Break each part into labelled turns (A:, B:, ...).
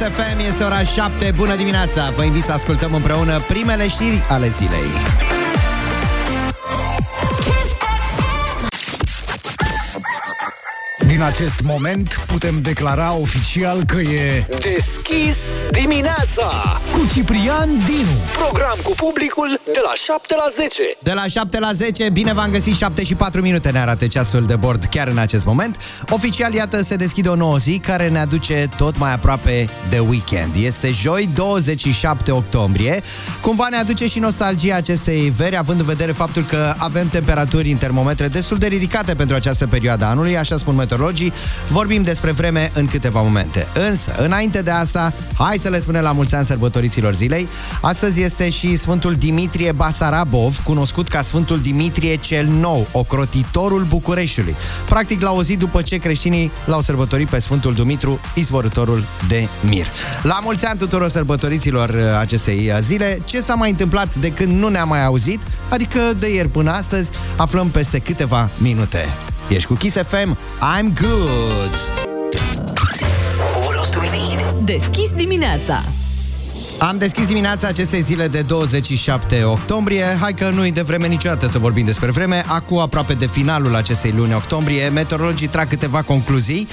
A: FM, este ora 7, bună dimineața! Vă invit să ascultăm împreună primele știri ale zilei.
B: Din acest moment putem declara oficial că e
C: Deschis dimineața
B: cu Ciprian Dinu.
C: Program cu publicul de la 7 la 10
A: De la 7 la 10, bine v-am găsit 7 și 4 minute ne arată ceasul de bord chiar în acest moment. Oficial, iată, se deschide o nouă zi care ne aduce tot mai aproape de weekend. Este joi 27 octombrie. Cumva ne aduce și nostalgia acestei veri, având în vedere faptul că avem temperaturi în termometre destul de ridicate pentru această perioadă a anului, așa spun meteorologii. Vorbim despre vreme în câteva momente. Însă, înainte de asta, hai să le spunem la mulți ani sărbătoriților zilei. Astăzi este și Sfântul Dimitrie Basarabov, cunoscut ca Sfântul Dimitrie cel Nou, ocrotitorul Bucureștiului. Practic la o zi după ce creștinii l-au sărbătorit pe Sfântul Dumitru, izvorătorul de mir. La mulți ani tuturor sărbătoriților uh, acestei uh, zile, ce s-a mai întâmplat de când nu ne-am mai auzit, adică de ieri până astăzi, aflăm peste câteva minute. Ești cu Kiss FM, I'm good!
C: What else do we need?
D: Deschis dimineața
A: Am deschis dimineața acestei zile de 27 octombrie. Hai că nu-i de vreme niciodată să vorbim despre vreme. Acum, aproape de finalul acestei luni octombrie, meteorologii trag câteva concluzii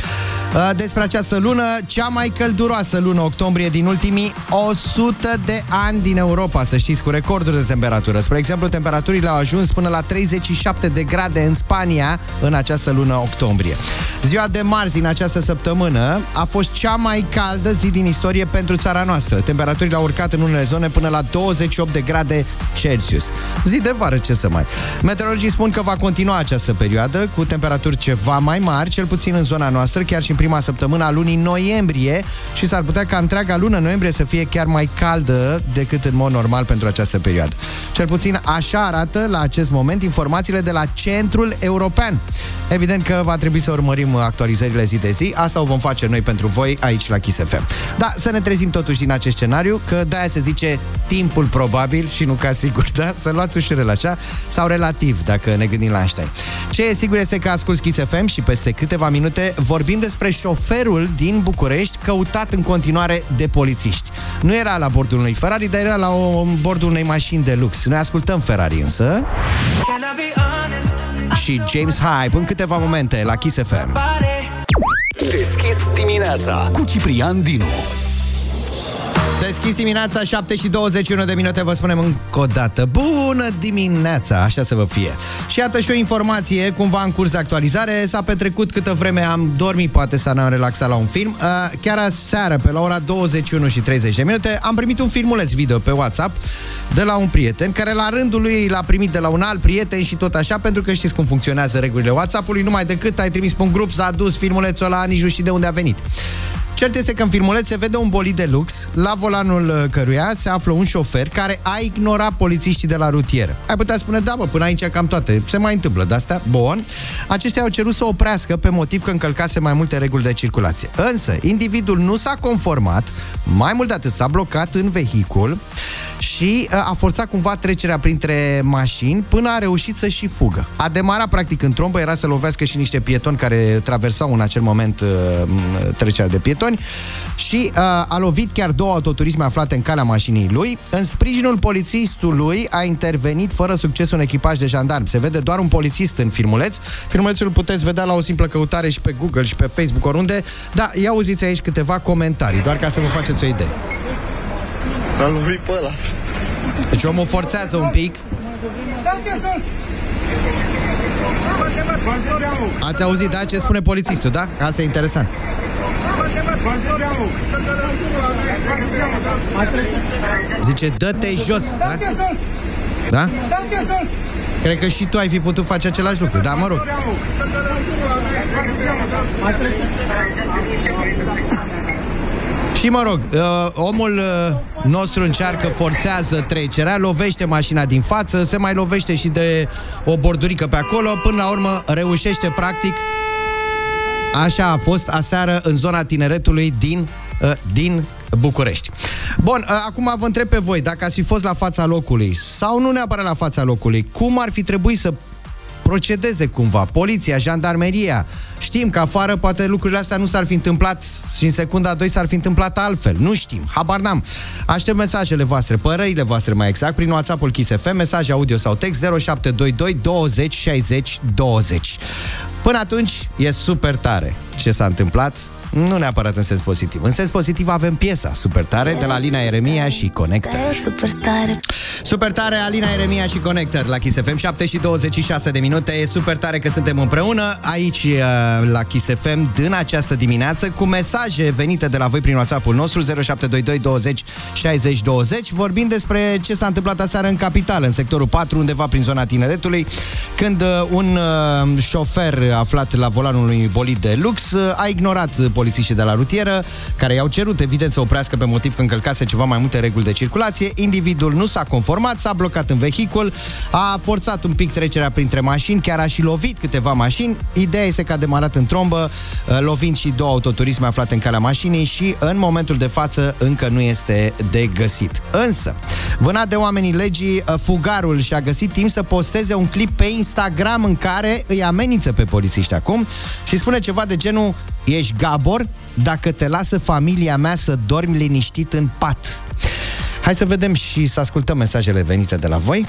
A: uh, despre această lună, cea mai călduroasă lună octombrie din ultimii 100 de ani din Europa, să știți, cu recorduri de temperatură. Spre exemplu, temperaturile au ajuns până la 37 de grade în Spania în această lună octombrie. Ziua de marți din această săptămână a fost cea mai caldă zi din istorie pentru țara noastră. Temperaturile au urcat în unele zone până la 28 de grade Celsius. Zi de vară, ce să mai. Meteorologii spun că va continua această perioadă cu temperaturi ceva mai mari, cel puțin în zona noastră, chiar și în prima săptămână a lunii noiembrie și s-ar putea ca întreaga lună noiembrie să fie chiar mai caldă decât în mod normal pentru această perioadă. Cel puțin așa arată la acest moment informațiile de la Centrul European. Evident că va trebui să urmărim actualizările zi de zi, asta o vom face noi pentru voi aici la Kiss FM. Da, să ne trezim totuși din acest scenariu, că de-aia se zice timpul probabil și nu ca sigur, da? Să luați ușurel așa, sau relativ, dacă ne gândim la Einstein. Ce e sigur este că asculti Kiss FM și peste câteva minute vorbim despre șoferul din București căutat în continuare de polițiști. Nu era la bordul unui Ferrari, dar era la o, bordul unei mașini de lux. Noi ascultăm Ferrari însă și James Hype în câteva momente la Kiss FM.
C: Deschis dimineața
B: Cu Ciprian Dinu.
A: Deschis dimineața, 7 și 21 de minute, vă spunem încă o dată. Bună dimineața, așa să vă fie. Și iată și o informație, cumva în curs de actualizare, s-a petrecut câtă vreme am dormit, poate să ne-am relaxat la un film. Uh, Chiar aseară, pe la ora 21 și 30 de minute, am primit un filmuleț video pe WhatsApp de la un prieten, care la rândul lui l-a primit de la un alt prieten și tot așa, pentru că știți cum funcționează regulile WhatsApp-ului, numai decât ai trimis pe un grup, s-a dus filmulețul ăla, nici nu știi de unde a venit. Cert este că în filmuleț se vede un bolid de lux, la volanul uh, căruia se află un șofer care a ignorat polițiștii de la rutieră. Ai putea spune, da, bă, până aici cam toate. Se mai întâmplă de astea. Bun. Aceștia au cerut să oprească pe motiv că încălcase mai multe reguli de circulație. Însă, individul nu s-a conformat, mai mult de atât s-a blocat în vehicul și uh, a forțat cumva trecerea printre mașini până a reușit să și fugă. A demarat practic în trombă, era să lovească și niște pietoni care traversau în acel moment uh, trecerea de pietoni și uh, a lovit chiar două autoturisme aflate în calea mașinii lui. În sprijinul polițistului a intervenit fără succes un echipaj de jandarmi. Se vede doar un polițist în filmuleț. Filmulețul îl puteți vedea la o simplă căutare și pe Google și pe Facebook oriunde. Da, ia auziți aici câteva comentarii, doar ca să vă faceți o idee.
E: L-am lovit pe ăla.
A: Deci omul forțează un pic. Ați auzit, da? Ce spune polițistul, da? Asta e interesant. Zice, dă-te jos, da? Da? Cred că și tu ai fi putut face același lucru, da, mă rog. Și mă rog, uh, omul uh, nostru încearcă, forțează trecerea, lovește mașina din față, se mai lovește și de o bordurică pe acolo, până la urmă reușește practic Așa a fost aseară în zona tineretului din, uh, din București. Bun, uh, acum vă întreb pe voi, dacă ați fi fost la fața locului sau nu neapărat la fața locului, cum ar fi trebuit să procedeze cumva. Poliția, jandarmeria. Știm că afară poate lucrurile astea nu s-ar fi întâmplat și în secunda 2 s-ar fi întâmplat altfel. Nu știm. Habar n-am. Aștept mesajele voastre, părerile voastre mai exact, prin WhatsApp-ul Kiss FM, mesaj audio sau text 0722 20 60 20. Până atunci, e super tare ce s-a întâmplat. Nu neapărat în sens pozitiv. În sens pozitiv avem piesa super tare de la Lina Eremia și Connector.
D: Superstare.
A: Super tare, Alina Eremia și Connector la Kiss FM, 7 și 26 de minute. E super tare că suntem împreună aici uh, la Kiss FM în această dimineață cu mesaje venite de la voi prin WhatsApp-ul nostru 0722 20 60 20 vorbind despre ce s-a întâmplat aseară în capitală, în sectorul 4, undeva prin zona tineretului, când uh, un uh, șofer aflat la volanul unui bolid de lux uh, a ignorat polițiștii de la rutieră, care i-au cerut evident să oprească pe motiv că încălcase ceva mai multe reguli de circulație. Individul nu s-a conformat, s-a blocat în vehicul, a forțat un pic trecerea printre mașini, chiar a și lovit câteva mașini. Ideea este că a demarat în trombă, uh, lovind și două autoturisme aflate în calea mașinii și în momentul de față încă nu este de găsit. Însă, vânat de oamenii legii, uh, fugarul și-a găsit timp să posteze un clip pe Instagram în care îi amenință pe polițiști acum și spune ceva de genul Ești Gabor dacă te lasă familia mea să dormi liniștit în pat. Hai să vedem și să ascultăm mesajele venite de la voi.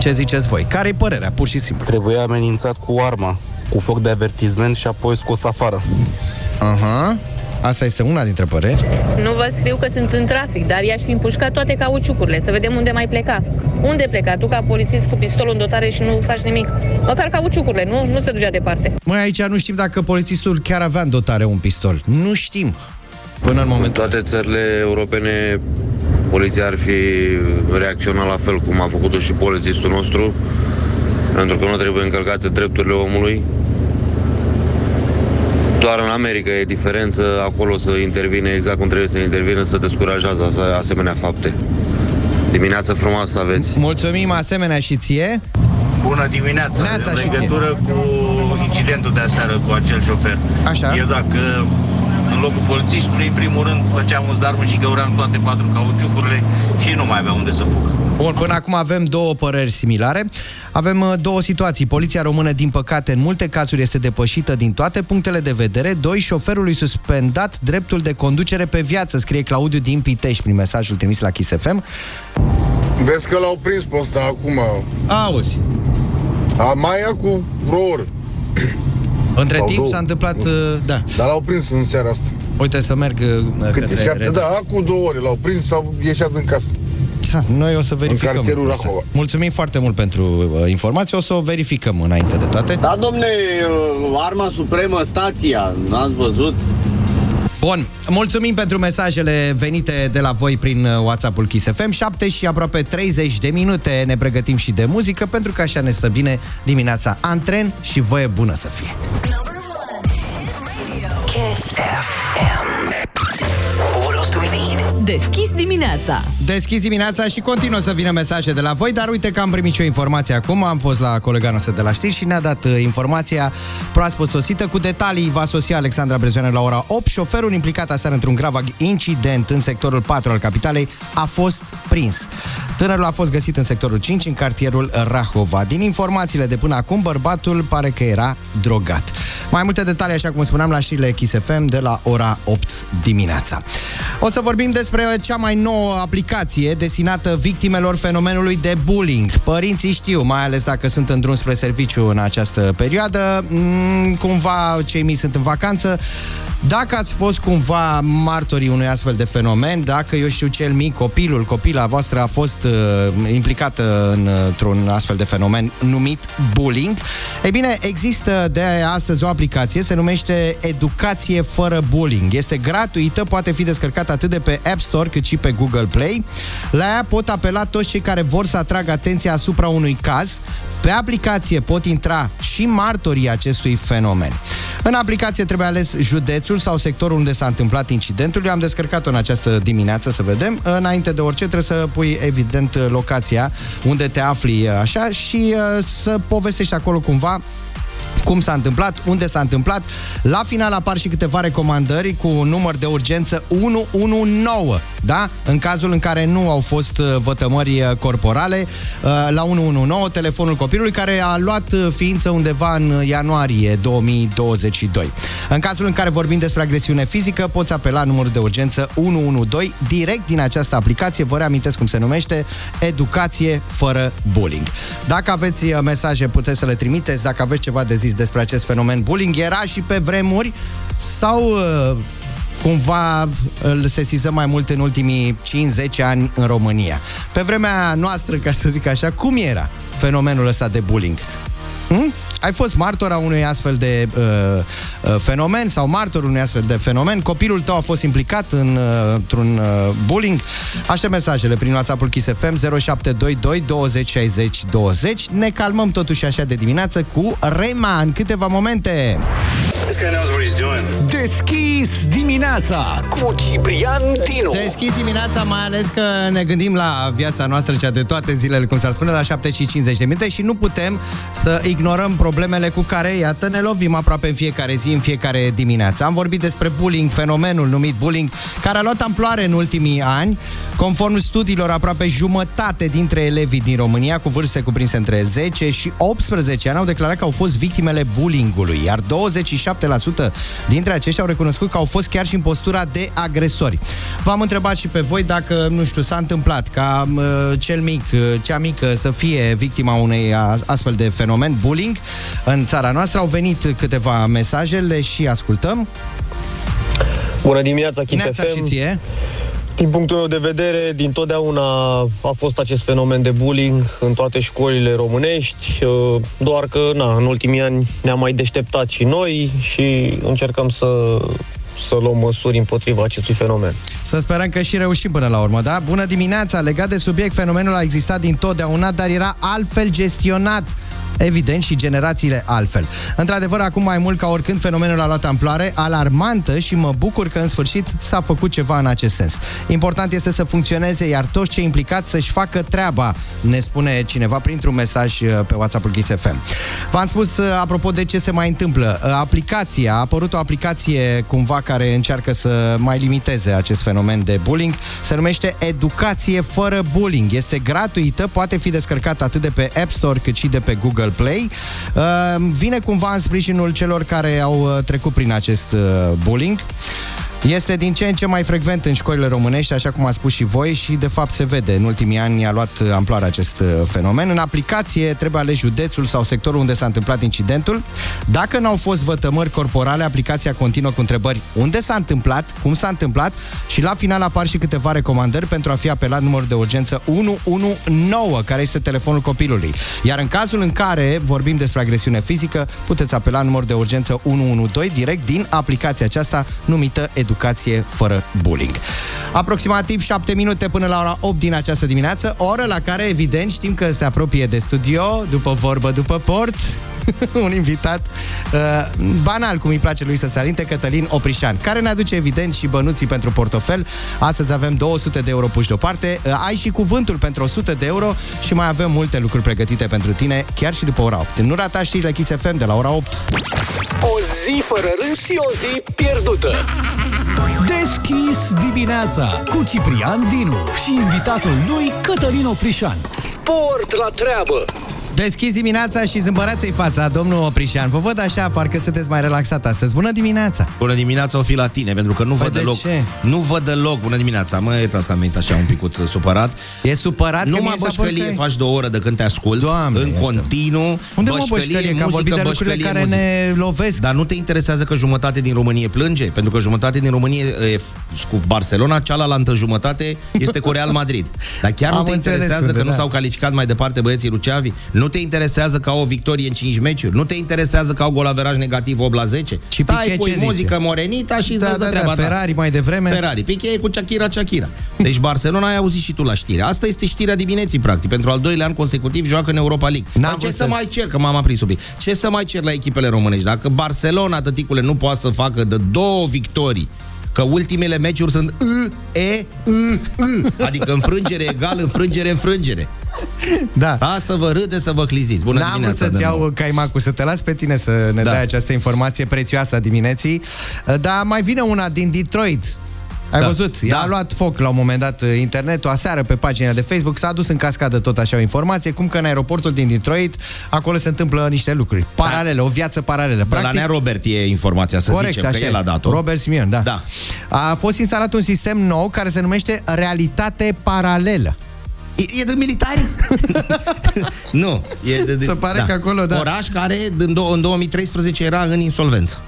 A: Ce ziceți voi? Care-i părerea, pur și simplu?
F: Trebuia amenințat cu arma, cu foc de avertizment și apoi scos afară.
A: Aha. Asta este una dintre păreri.
G: Nu vă scriu că sunt în trafic, dar i-aș fi împușcat toate cauciucurile, să vedem unde mai pleca. Unde pleca? Tu ca polițist cu pistolul în dotare și nu faci nimic. Măcar cauciucurile, nu, nu se ducea departe.
A: Măi, aici nu știm dacă polițistul chiar avea în dotare un pistol. Nu știm. Până în
H: În
A: momentul
H: toate țările europene, poliția ar fi reacționat la fel cum a făcut-o și polițistul nostru, pentru că nu trebuie încălcate drepturile omului. Doar în America e diferență, acolo să intervine exact cum trebuie să intervină, să descurajează ase- asemenea fapte. Dimineața frumoasă aveți!
A: Mulțumim asemenea și ție.
I: Bună dimineața!
A: Neața
I: în
A: și ție.
I: legătură cu incidentul de aseară cu acel șofer.
A: Așa.
I: Eu dacă în locul polițiștului, în primul rând, făceam un zarmă și găuream toate patru cauciucurile și nu mai avea unde să fug.
A: Bun, până acum avem două păreri similare. Avem uh, două situații. Poliția română, din păcate, în multe cazuri este depășită din toate punctele de vedere. Doi, șoferului suspendat dreptul de conducere pe viață, scrie Claudiu din Pitești prin mesajul trimis la Kiss FM.
E: Vezi că l-au prins pe ăsta acum.
A: Auzi,
E: A, mai ia cu vreo oră.
A: Între
E: Sau
A: timp
E: două.
A: s-a întâmplat, uh, da,
E: Dar l-au prins în seara asta.
A: uite să merg uh,
E: Câte
A: către
E: șapte? Da,
A: redacție.
E: acum două ore l-au prins sau ieșat în casă.
A: Da, noi o să verificăm.
E: cartierul
A: lucrul ăsta.
E: Rahova.
A: Mulțumim foarte mult pentru uh, informații, o să o verificăm înainte de toate.
J: Da, domne, arma supremă, stația, n-ați văzut?
A: Bun, mulțumim pentru mesajele venite de la voi prin uh, WhatsApp-ul Kiss FM. 7 și aproape 30 de minute ne pregătim și de muzică pentru că așa ne stă bine dimineața antren și voie bună să fie.
C: What else do we need?
D: Deschis dimineața.
A: Deschis dimineața și continuă să vină mesaje de la voi, dar uite că am primit și o informație acum. Am fost la colega noastră de la știri și ne-a dat uh, informația proaspăt sosită cu detalii. Va sosi Alexandra Brezoane la ora 8. Șoferul implicat aseară într-un grav incident în sectorul 4 al capitalei a fost prins. Tânărul a fost găsit în sectorul 5, în cartierul Rahova. Din informațiile de până acum, bărbatul pare că era drogat. Mai multe detalii, așa cum spuneam, la știrile Kiss FM de la ora 8 dimineața. O să vorbim despre cea mai nouă aplicație destinată victimelor fenomenului de bullying. Părinții știu, mai ales dacă sunt în drum spre serviciu în această perioadă, mm, cumva cei mici sunt în vacanță. Dacă ați fost cumva martorii unui astfel de fenomen, dacă eu știu cel mic, copilul, copila voastră a fost uh, implicată în, într-un astfel de fenomen numit bullying, ei bine, există de astăzi o aplicație, se numește Educație fără bullying. Este gratuită, poate fi descărcată atât de pe App Store cât și pe Google Play. La ea pot apela toți cei care vor să atragă atenția asupra unui caz. Pe aplicație pot intra și martorii acestui fenomen. În aplicație trebuie ales județul sau sectorul unde s-a întâmplat incidentul. Eu am descărcat-o în această dimineață să vedem. Înainte de orice trebuie să pui evident locația unde te afli așa și uh, să povestești acolo cumva cum s-a întâmplat, unde s-a întâmplat. La final apar și câteva recomandări cu un număr de urgență 119, da? În cazul în care nu au fost uh, vătămări uh, corporale, uh, la 119, telefonul copilului care a luat uh, ființă undeva în ianuarie 2022. În cazul în care vorbim despre agresiune fizică, poți apela numărul de urgență 112 direct din această aplicație. Vă reamintesc cum se numește Educație fără bullying. Dacă aveți uh, mesaje, puteți să le trimiteți. Dacă aveți ceva de zis despre acest fenomen bullying, era și pe vremuri sau uh, cumva îl sesizăm mai mult în ultimii 5-10 ani în România. Pe vremea noastră, ca să zic așa, cum era fenomenul ăsta de bullying? Hm? Ai fost martor a unui astfel de uh, uh, fenomen sau martor unui astfel de fenomen? Copilul tău a fost implicat în, uh, într-un uh, bullying? Aștept mesajele prin WhatsApp-ul Kiss FM 0722 20 60 20. Ne calmăm totuși așa de dimineață cu Rema în câteva momente.
C: This guy knows what he's doing.
B: Deschis dimineața cu Ciprian Dinu.
A: Deschis dimineața, mai ales că ne gândim la viața noastră, cea de toate zilele, cum s-ar spune, la 7 și 50 de minute și nu putem să ignorăm problemele cu care, iată, ne lovim aproape în fiecare zi, în fiecare dimineață. Am vorbit despre bullying, fenomenul numit bullying, care a luat amploare în ultimii ani. Conform studiilor, aproape jumătate dintre elevii din România cu vârste cuprinse între 10 și 18 ani au declarat că au fost victimele bullyingului, iar 27% dintre aceștia au recunoscut că au fost chiar și în postura de agresori. V-am întrebat și pe voi dacă, nu știu, s-a întâmplat ca uh, cel mic, uh, cea mică să fie victima unei a- astfel de fenomen, bullying, în țara noastră. Au venit câteva mesaje, le și ascultăm.
K: Bună dimineața, Kiss
A: Neața
K: FM.
A: și ție.
K: Din punctul meu de vedere, din totdeauna a fost acest fenomen de bullying în toate școlile românești, uh, doar că na, în ultimii ani ne-am mai deșteptat și noi și încercăm să, să luăm măsuri împotriva acestui fenomen.
A: Să sperăm că și reușim până la urmă, da? Bună dimineața! Legat de subiect, fenomenul a existat din totdeauna, dar era altfel gestionat evident, și generațiile altfel. Într-adevăr, acum mai mult ca oricând, fenomenul a luat amploare alarmantă și mă bucur că în sfârșit s-a făcut ceva în acest sens. Important este să funcționeze, iar toți cei implicați să-și facă treaba, ne spune cineva printr-un mesaj uh, pe WhatsApp-ul Kiss FM. V-am spus, uh, apropo de ce se mai întâmplă, uh, aplicația, a apărut o aplicație cumva care încearcă să mai limiteze acest fenomen de bullying, se numește Educație fără bullying. Este gratuită, poate fi descărcată atât de pe App Store cât și de pe Google Play. Uh, Vine cumva în sprijinul celor care au uh, trecut prin acest uh, bullying. Este din ce în ce mai frecvent în școlile românești, așa cum a spus și voi, și de fapt se vede. În ultimii ani a luat amploare acest uh, fenomen. În aplicație trebuie ales județul sau sectorul unde s-a întâmplat incidentul. Dacă nu au fost vătămări corporale, aplicația continuă cu întrebări unde s-a întâmplat, cum s-a întâmplat și la final apar și câteva recomandări pentru a fi apelat numărul de urgență 119, care este telefonul copilului. Iar în cazul în care vorbim despre agresiune fizică, puteți apela numărul de urgență 112 direct din aplicația aceasta numită Educație fără bullying. Aproximativ 7 minute până la ora 8 din această dimineață, oră la care evident știm că se apropie de studio, după vorbă, după port, un invitat uh, banal, cum îi place lui să se alinte, Cătălin Oprișan, care ne aduce evident și bănuții pentru portofel. Astăzi avem 200 de euro puși deoparte, uh, ai și cuvântul pentru 100 de euro și mai avem multe lucruri pregătite pentru tine, chiar și după ora 8. Nu rata știrile Kiss FM de la ora 8.
B: O zi fără râs și o zi pierdută. Deschis dimineața cu Ciprian Dinu și invitatul lui Cătălin Oprișan. Sport la treabă!
A: Deschis dimineața și zâmbărați-i fața, domnul Oprișan. Vă văd așa, parcă sunteți mai relaxat astăzi. Bună dimineața!
L: Bună dimineața, o fi la tine, pentru că nu văd
A: de
L: deloc.
A: ce?
L: Nu văd deloc. Bună dimineața, mă iertați că am venit așa un picuț supărat.
A: E supărat
L: Nu
A: că
L: mă
A: mie s-a părut
L: bășcălie
A: că-
L: faci de o oră de când te ascult.
A: Doamne,
L: în
A: iartă-mă.
L: continuu.
A: Unde mă bășcălie? Că am vorbit de lucrurile
L: bășcălie,
A: care
L: muzică.
A: ne lovesc.
L: Dar nu te interesează că jumătate din Românie plânge? Pentru că jumătate din Românie e f- cu Barcelona, cealaltă jumătate este cu Real Madrid. Dar chiar nu
A: Am
L: te
A: înțeles
L: interesează
A: unde,
L: că nu
A: da.
L: s-au calificat mai departe băieții Luceavi? Nu te interesează că au o victorie în 5 meciuri? Nu te interesează că au golaveraj negativ 8 la 10?
A: Și
L: Stai,
A: Piqué
L: pui
A: ce zice?
L: muzică morenita și
A: Da,
L: îți dă
A: da, da,
L: treaba ta.
A: Ferrari mai devreme.
L: Ferrari. Piqué e cu Shakira, Shakira. Deci Barcelona ai auzit și tu la știre. Asta este știrea dimineții, practic. Pentru al doilea an consecutiv joacă în Europa League.
A: N-am
L: Dar ce
A: vrut
L: să
A: să-
L: mai cer, că m-am aprins subiect. Ce să mai cer la echipele românești? Dacă Barcelona, tăticule, nu poate să facă de două victorii, că ultimele meciuri sunt I, E, I, I. Adică înfrângere egal, înfrângere, înfrângere.
A: Da.
L: Sta să vă râde, să vă cliziți. Bună
A: N-am vrut
L: dimineața
A: să-ți
L: de nou.
A: iau caimacul, să te las pe tine să ne
L: Da.
A: dai această informație prețioasă a dimineții. Dar mai vine una din Detroit. Ai
L: Da.
A: văzut? Ea
L: Da.
A: a luat foc la un moment dat uh, internetul, aseară pe pagina de Facebook, s-a dus în cascadă tot așa o informație, cum că în aeroportul din Detroit, acolo se întâmplă niște lucruri paralele, o viață paralelă.
L: De la Nea Robert e informația, să
A: Corect,
L: zicem, că
A: așa
L: el a
A: e.
L: dat-o.
A: Robert Simion, da.
L: Da.
A: A fost instalat un sistem nou care se numește realitate paralelă.
L: E, e de militari? nu. E de, de,
A: Se pare că acolo, da.
L: Oraș care în, do- în 2013 era în insolvență.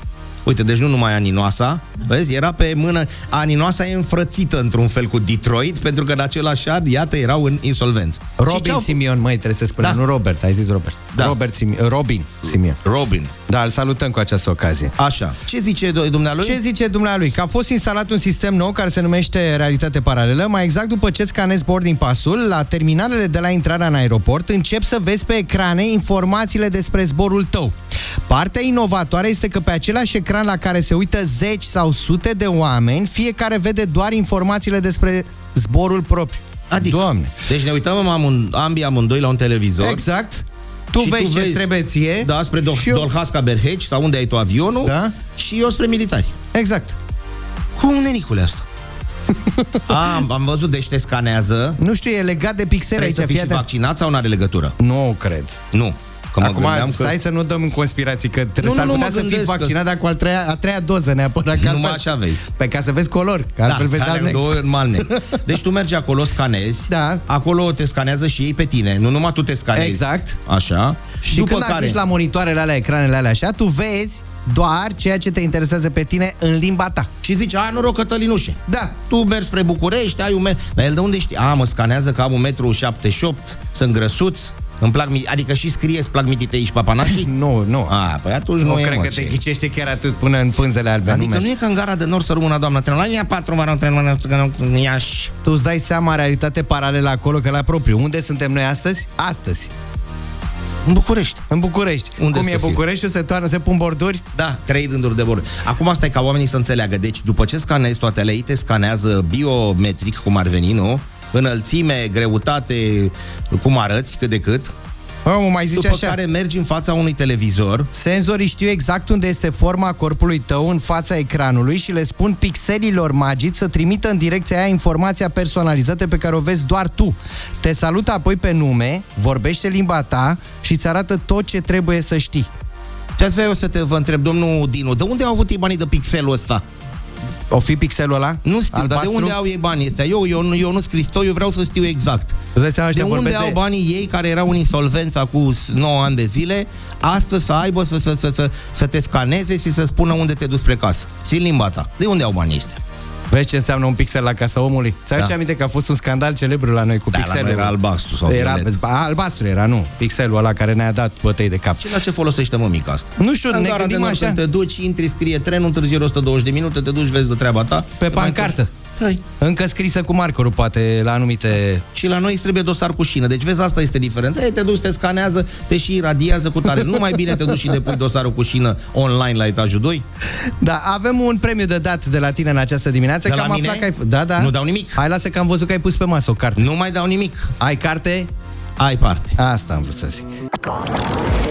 L: Uite, deci nu numai Aninoasa, vezi, era pe mână... Aninoasa e înfrățită într-un fel cu Detroit, pentru că în același an, iată, erau în insolvență. Și
A: Robin
L: ce-au-
A: Simion, măi, trebuie să spunem,
L: Da.
A: nu Robert, ai zis Robert.
L: Da.
A: Robert Simion, Robin Simion.
L: Robin.
A: Da, îl salutăm cu această ocazie.
L: Așa. Ce zice do- dumnealui?
A: Ce zice dumnealui? Că a fost instalat un sistem nou care se numește realitate paralelă. Mai exact după ce scanezi boarding pasul, la terminalele de la intrarea în aeroport, încep să vezi pe ecrane informațiile despre zborul tău. Partea inovatoare este că pe același ecran la care se uită zeci sau sute de oameni, fiecare vede doar informațiile despre zborul propriu.
L: Adică,
A: Doamne!
L: Deci ne uităm amând, ambii amândoi la un televizor.
A: Exact. Tu
L: Și
A: vezi ce trebuie ție.
L: Da, spre Do-
A: și eu-
L: Dolhasca Berheci, sau unde ai tu avionul,
A: Da.
L: și eu spre militari.
A: Exact.
L: Cum nenicule asta? A, am, am văzut, deci te scanează.
A: Nu știu, e legat de pixel
L: Trebuie
A: aici.
L: să fii
A: fii
L: și
A: atent.
L: vaccinat sau nu are legătură?
A: Nu cred.
L: Nu. Că mă
A: Acum
L: gândeam
A: stai
L: că
A: să nu dăm în conspirații, că trebuie
L: Nu,
A: să ar
L: nu, nu,
A: putea
L: mă
A: să fii
L: gândesc că-
A: vaccinat, dar cu a treia, a treia doză neapărat. Că
L: numai
A: altfel-
L: așa vezi.
A: Pe ca să vezi colori, că altfel vezi
L: alea
A: alb
L: două în mal negru. Deci tu mergi acolo, scanezi.
A: Da.
L: Acolo te scanează și ei pe tine. Nu numai tu te scanezi.
A: Exact.
L: Așa.
A: Și
L: După
A: când
L: care...
A: ajungi la monitoarele alea, ecranele alea așa, tu vezi doar ceea ce te interesează pe tine în limba ta.
L: Și zici, a, noroc, Cătălinușe.
A: Da.
L: Tu mergi spre București, ai un metru... Dar el de unde știi? A, mă scanează că am un metru 78, sunt grăsuț, îmi plac, mi- adică și scrie, îți plac mititei și papanașii?
A: Nu, nu.
L: A, păi atunci nu,
A: Nu
L: e,
A: cred
L: mă,
A: că
L: ce
A: te
L: e.
A: ghicește chiar atât până în pânzele albe.
L: Adică
A: mergi.
L: nu e ca în gara de nord să rămână doamna trenul. La mine patru vara trenul în Iași.
A: Tu îți dai seama realitate paralelă acolo, că la propriu. Unde suntem noi astăzi? Astăzi.
L: În București.
A: În București.
L: Unde
A: Cum
L: să
A: e
L: fie?
A: Bucureștiul, se toarnă, se pun borduri?
L: Da, trei rânduri de bord. Acum asta e ca oamenii să înțeleagă. Deci, după ce scanezi toate alea, ei te scanează biometric, cum ar veni, nu? Înălțime, greutate, cum arăți, cât de cât.
A: Mă, mai zice
L: După
A: așa.
L: care mergi în fața unui televizor.
A: Senzorii știu exact unde este forma corpului tău în fața ecranului și le spun pixelilor magici să trimită în direcția aia informația personalizată pe care o vezi doar tu. Te salută apoi pe nume, vorbește limba ta și îți arată tot ce trebuie să știi.
L: Ce ați vrea eu să te vă întreb, domnul Dinu, de unde au avut ei banii de pixelul ăsta?
A: O fi pixelul ăla?
L: Nu știu, dar de
A: Albastru?
L: unde au ei banii ăstea? Eu, eu, nu- eu nu Cristo, eu vreau să știu exact.
A: Îți dai seama,
L: De
A: ăștia
L: unde
A: vorbesc
L: au
A: de-
L: banii ei care erau în insolvență cu 9 ani de zile, astăzi să aibă să, să, să, să, să te scaneze și să spună unde te duci spre casă? Și în limba ta. De unde au banii ăștia?
A: Vezi ce înseamnă un pixel la casa omului? Ți-ai
L: Da.
A: aminte că a fost un scandal celebru la noi cu
L: Da, la
A: pixelul?
L: noi era albastru sau
A: era,
L: violet.
A: ba, albastru era, nu. Pixelul ăla care ne-a dat bătăi de cap.
L: Și la ce folosește mămica asta?
A: Nu știu,
L: în
A: ne
L: gara de
A: gândim
L: nord,
A: așa.
L: când te duci, intri, scrie trenul, întârziere 120 de minute, te duci, vezi de treaba ta.
A: Pe
L: te mai
A: pancartă.
L: Hai.
A: Încă scrisă cu markerul, poate, la anumite...
L: Și la noi îți trebuie dosar cu șină. Deci vezi, asta este diferența. Ei, te duci, te scanează, te și iradiază cu tare. Nu mai bine te duci și depui dosarul cu șină online la etajul 2?
A: Da, avem un premiu de dat de la tine în această dimineață.
L: De
A: că
L: la
A: am
L: mine?
A: aflat că ai... Da, da.
L: Nu dau nimic.
A: Hai, lasă că am văzut că ai pus pe masă o carte.
L: Nu mai dau nimic.
A: Ai carte?
L: Ai parte.
A: Asta am vrut să zic.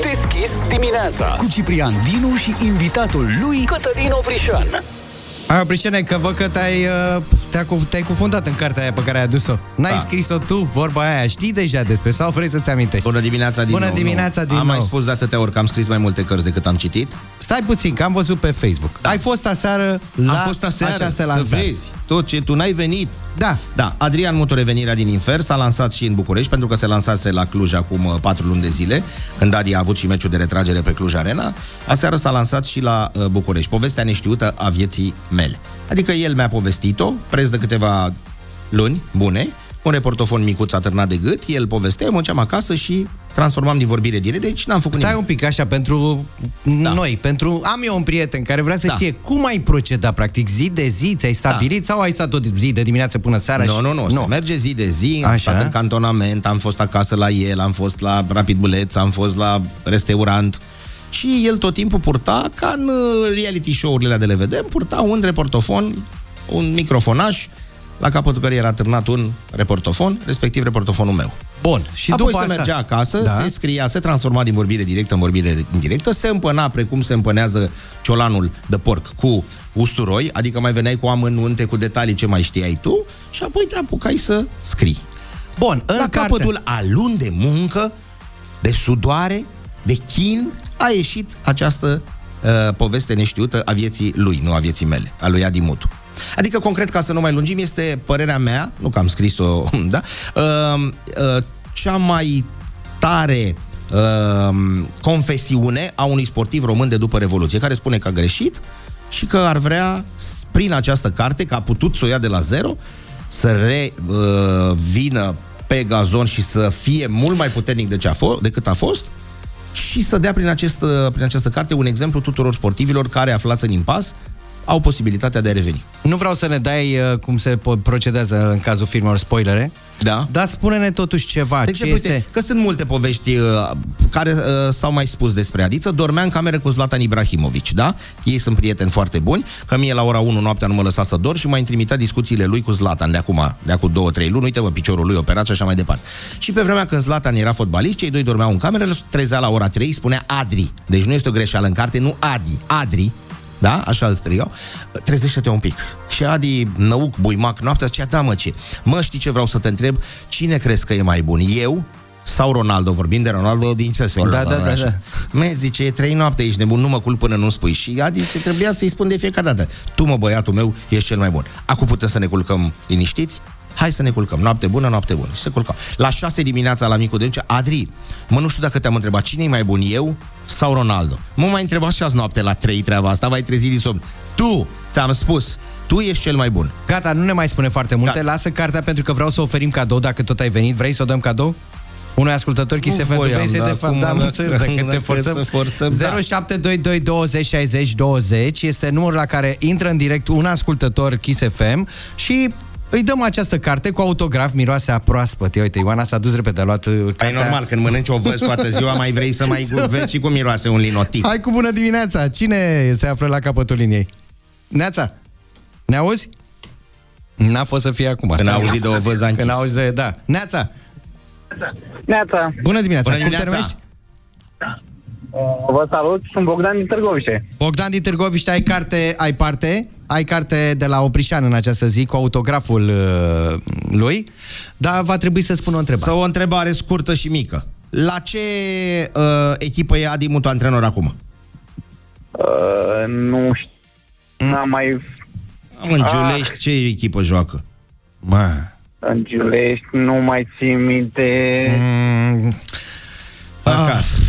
B: Deschis dimineața cu Ciprian Dinu și invitatul lui Cătălin Oprișan.
A: Ai Opricene, că văd că te-ai, uh, te-ai, cu- te-ai cufundat în cartea aia pe care ai adus-o. N-ai
L: Da.
A: scris-o tu, vorba aia, știi deja despre sau vrei să-ți amintești?
L: Bună dimineața din
A: Bună
L: nou.
A: dimineața
L: nu.
A: din
L: Am
A: nou.
L: mai spus de atâtea ori că am scris mai multe cărți decât am citit.
A: Stai puțin, că am văzut pe Facebook. Da. Ai fost aseară la
L: am fost aseară
A: această
L: să
A: lansare.
L: vezi tot ce tu n-ai venit.
A: Da.
L: Da, Adrian Mutu Revenirea din Infer s-a lansat și în București pentru că se lansase la Cluj acum uh, patru luni de zile, când Adi a avut și meciul de retragere pe Cluj Arena. Aseară s-a lansat și la uh, București. Povestea neștiută a vieții mele. Adică el mi-a povestit-o, preț de câteva luni bune, cu un reportofon micuț atârnat de gât, el povestea, mă duceam acasă și transformam din vorbire direct, deci n-am făcut
A: Stai
L: nimic.
A: un pic așa pentru da. noi, pentru am eu un prieten care vrea să
L: Da.
A: știe cum ai procedat practic zi de zi, ți-ai stabilit sau ai stat tot zi de dimineață până seara?
L: Nu,
A: și...
L: nu, nu, se merge zi de zi, am
A: Așa.
L: stat în cantonament, am fost acasă la el, am fost la Rapid Buleț, am fost la restaurant și el tot timpul purta, ca în uh, reality show-urile alea de le vedem, purta un reportofon, un microfonaș la capătul căreia era târnat un reportofon, respectiv reportofonul meu.
A: Bun. Și
L: Apoi
A: după
L: se
A: asta...
L: mergea acasă,
A: Da.
L: da. se scria, se transforma din vorbire directă în vorbire indirectă, se împăna precum se împănează ciolanul de porc cu usturoi, adică mai veneai cu amănunte, cu detalii ce mai știai tu și apoi te apucai să scrii.
A: Bun, în
L: La
A: carte...
L: capătul a luni de muncă, de sudoare, de chin, a ieșit această uh, poveste neștiută a vieții lui, nu a vieții mele, a lui Adi Mutu. Adică, concret, ca să nu mai lungim, este părerea mea, nu că am scris-o, da, uh, uh, cea mai tare uh, confesiune a unui sportiv român de după Revoluție, care spune că a greșit și că ar vrea, s- prin această carte, că a putut să o ia de la zero, să revină pe gazon și să fie mult mai puternic de ce a fost, decât a fost și să dea prin, acest, prin această carte un exemplu tuturor sportivilor care, aflați în impas, au posibilitatea de a reveni.
A: Nu vreau să ne dai uh, cum se po- procedează în cazul filmelor spoilere,
L: Da?
A: dar spune-ne totuși ceva.
L: De
A: ce
L: exemplu,
A: este...
L: uite, că sunt multe povești uh, care uh, s-au mai spus despre Adiță. Dormea în cameră cu Zlatan Ibrahimovic, da? Ei sunt prieteni foarte buni, că mie la ora 1 noaptea nu mă lăsa să dorm și m-a intrimitat discuțiile lui cu Zlatan de acum, de acum 2-3 luni. Uite, bă, piciorul lui operat și așa mai departe. Și pe vremea când Zlatan era fotbalist, cei doi dormeau în cameră, trezea la ora 3, spunea Adri. Deci nu este o greșeală în carte, nu Adi, Adri. Da? Așa îl strigau. Trezește-te un pic. Și Adi, năuc, buimac, noaptea, zicea, da mă, ce? Mă, știi ce vreau să te întreb? Cine crezi că e mai bun? Eu sau Ronaldo? Vorbim de Ronaldo din ce se
A: Da, da, da, da.
L: Me, zice, e trei noapte, ești nebun, nu mă culp până nu spui. Și Adi ce trebuia să-i spun de fiecare dată. Tu, mă, băiatul meu, ești cel mai bun. Acum putem să ne culcăm liniștiți? Hai să ne culcăm. Noapte bună, noapte bună. Și se culcau. La 6 dimineața la micul de Adri, mă, nu știu dacă te-am întrebat cine e mai bun, eu sau Ronaldo. Mă mai întrebat și azi noapte la 3 treaba asta, vai trezi din somn. Tu, ți-am spus, tu ești cel mai bun.
A: Gata, nu ne mai spune foarte multe. Da. Lasă cartea pentru că vreau să oferim cadou dacă tot ai venit. Vrei să o dăm cadou? Unui ascultător Kiss
L: Nu
A: FM, tu
L: voiam,
A: vrei să
L: dar
A: te fac,
L: acum,
A: da, am
L: dacă-
A: înțeles, dacă te
L: dacă
A: forțăm.
L: să forțăm, da.
A: 0722 20 60 20 este numărul la care intră în direct un ascultător Kiss FM și îi dăm această carte cu autograf, miroase a proaspăt. Ia uite, Ioana s-a dus repede, a luat uh,
L: Ai
A: cartea.
L: normal, când mănânci o văz toată ziua, mai vrei să mai vezi și cum miroase un linotit.
A: Hai cu bună dimineața! Cine se află la capătul liniei? Neața, ne auzi? N-a fost să fie acum.
L: Când
A: Stai.
L: a auzit de o văz, a închis.
A: Când a auzit de... Da. Neața,
J: Neața,
A: bună dimineața!
L: Bună
A: Cum te
L: dimineața!
A: numești?
J: Vă salut, sunt Bogdan din Târgoviște.
A: Bogdan din Târgoviște, ai carte, ai parte, ai carte de la Oprișan în această zi cu autograful uh, lui, dar va trebui să spun o întrebare.
L: Să o întrebare scurtă și mică. La ce uh, echipă e Adi Mutu antrenor acum?
J: Uh, nu știu, n-am mai
L: Am în Giulești, ce echipă joacă?
A: Mă.
J: în Giulești, nu mai țin minte.
A: Mm,
L: Acasă.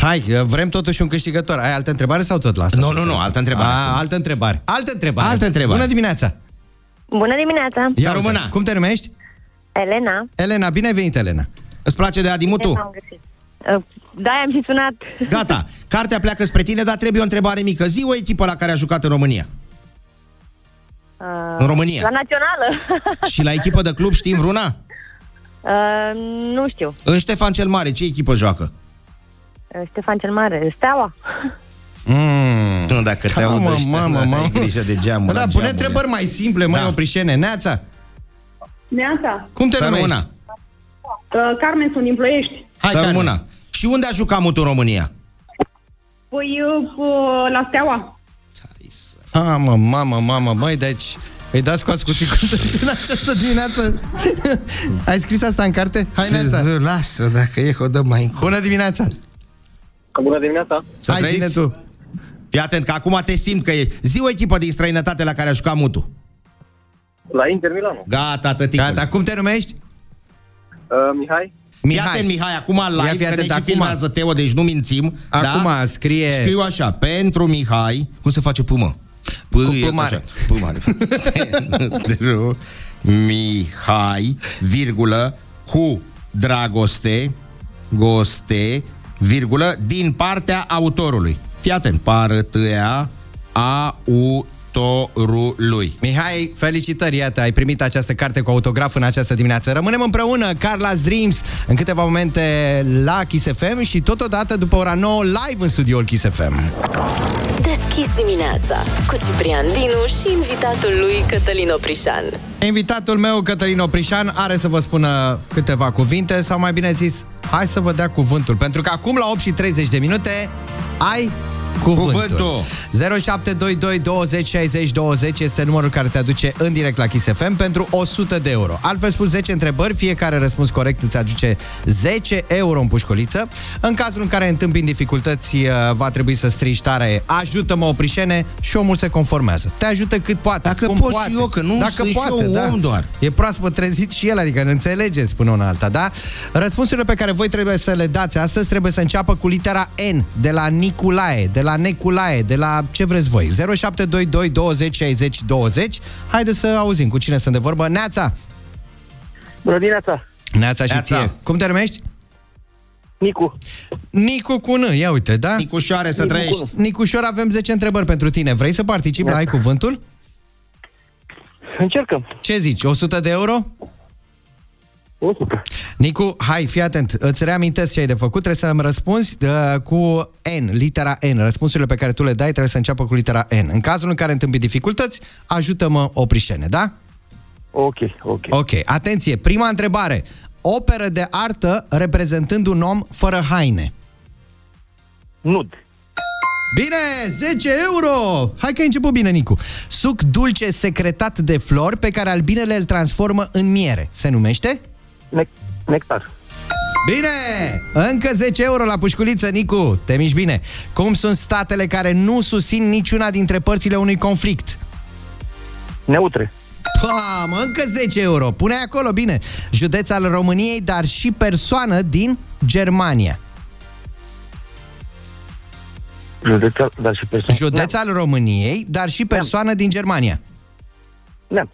A: Hai, uh, vrem totuși un câștigător. Ai altă întrebare sau tot la asta?
L: Nu, nu, nu, altă întrebare.
A: A, altă întrebare. Altă întrebare.
L: Altă întrebare.
A: Bună dimineața!
M: Bună dimineața!
L: Să
A: Ia uite,
L: rămână.
A: Cum te numești?
M: Elena.
A: Elena, bine ai venit, Elena.
L: Îți place de Adi
M: Bine
L: Mutu?
M: v-am găsit. Uh, Da, am și sunat.
L: Gata, cartea pleacă spre tine, dar trebuie o întrebare mică. Zi o echipă la care a jucat în România.
M: Uh,
L: În România.
M: La națională.
L: Și la echipă de club știm vreuna?
M: uh, nu știu.
L: În Ștefan cel Mare, ce echipă joacă?
M: Uh, Ștefan cel Mare. Steaua.
A: Mm.
L: Nu, dacă te
A: Mamă,
L: aud ăștia,
A: mamă,
L: n-ai
A: mamă.
L: grijă de geamul.
A: Da, pune întrebări mai simple, mai
L: Da.
A: oprișene. Neața,
N: Neața,
A: cum te
L: Să
A: numești?
L: rămână.
N: uh, Carmen sunt din Ploiești.
A: Hai,
L: Să
A: Carmen.
L: rămână. Și unde a jucat Mutu în România?
N: Păi uh, la Steaua.
A: Mamă, mamă, mamă, măi, deci... Îi dați cu ascuțicul în această dimineață? Ai scris asta în carte? Hai, Neața!
L: Lasă, dacă e, o dăm mai încolo.
A: Bună dimineața!
J: Bună dimineața!
L: Să
A: Hai, zine
L: trăiți.
A: tu!
L: Fii atent, că acum te simt că e. Zi o echipă din străinătate la care a jucat Mutu.
J: La Inter Milano.
L: Gata, tăticul.
A: Gata, cum te numești?
J: Uh, Mihai?
L: Fii atent, Mihai, acum
A: Ia
L: live,
A: fii
L: că ne
A: atent,
L: și
A: acum.
L: filmează Teo, deci nu mințim.
A: Acum
L: da?
A: scrie-
L: Scriu așa, pentru Mihai, cum se face pâmă? P,
A: Cu
L: e
A: P mare.
L: așa, P mare. pentru Mihai, virgulă, cu dragoste, goste, virgulă, din partea autorului. Fii atent, partea autorului.
A: Mihai, felicitări, iată, ai primit această carte cu autograf în această dimineață. Rămânem împreună, Carla's Dreams, în câteva momente la Kiss FM și totodată după ora 9 live în studioul Kiss FM.
D: Deschis dimineața cu Ciprian Dinu și invitatul lui Cătălin Oprișan.
A: Invitatul meu, Cătălin Oprișan, are să vă spună câteva cuvinte, sau mai bine zis, hai să vă dea cuvântul. Pentru că acum, la 8 și 30 de minute, ai cuvântul.
L: Cuvântul.
A: 0722 20 60 20 este numărul care te aduce în direct la Kiss FM pentru 100 de euro. Altfel spus 10 întrebări, fiecare răspuns corect îți aduce 10 euro în pușcoliță. În cazul în care întâmpini dificultăți, uh, va trebui să strigi tare ajută-mă oprișene și omul se conformează. Te ajută cât poate.
L: Dacă
A: cum
L: pot
A: poate.
L: și eu, că nu
A: Dacă
L: sunt și
A: poate,
L: eu
A: da.
L: om doar.
A: E proaspăt trezit și el, adică nu înțelege, spune una alta, da? Răspunsurile pe care voi trebuie să le dați astăzi trebuie să înceapă cu litera N, de la Niculae, de la Neculae, de la ce vreți voi. 0722 20 60 20. Haideți să auzim cu cine sunt de vorbă. Neața!
O: Bună dimineața!
A: Neața și
L: Neața.
A: ție. Cum te numești?
O: Nicu.
A: Nicu cu N, ia uite, da?
L: Nicușoare, să
O: Nicu
L: trăiești.
O: cu
A: Nicușor, avem 10 întrebări pentru tine. Vrei să participi la Ai Cuvântul?
O: Încercăm.
A: Ce zici, 100 de euro?
O: 100.
A: Nicu, hai, fii atent, îți reamintesc ce ai de făcut, trebuie să-mi răspunzi uh, cu N, litera N. Răspunsurile pe care tu le dai trebuie să înceapă cu litera N. În cazul în care întâmpi dificultăți, ajută-mă oprișene, da?
O: Ok, ok.
A: Ok, atenție, prima întrebare. Operă de artă reprezentând un om fără haine.
O: Nud.
A: Bine, 10 euro! Hai că ai început bine, Nicu. Suc dulce secretat de flori pe care albinele îl transformă în miere. Se numește?
O: Ne- nectar.
A: Bine! Încă 10 euro la pușculiță, Nicu. Te miști bine. Cum sunt statele care nu susțin niciuna dintre părțile unui conflict?
O: Neutre.
A: Pam, încă 10 euro. Pune acolo, bine. Județ al României, dar și persoană din Germania.
O: Județeal, dar și persoană.
A: Județ al României, dar și persoană din Germania.
O: Neamț.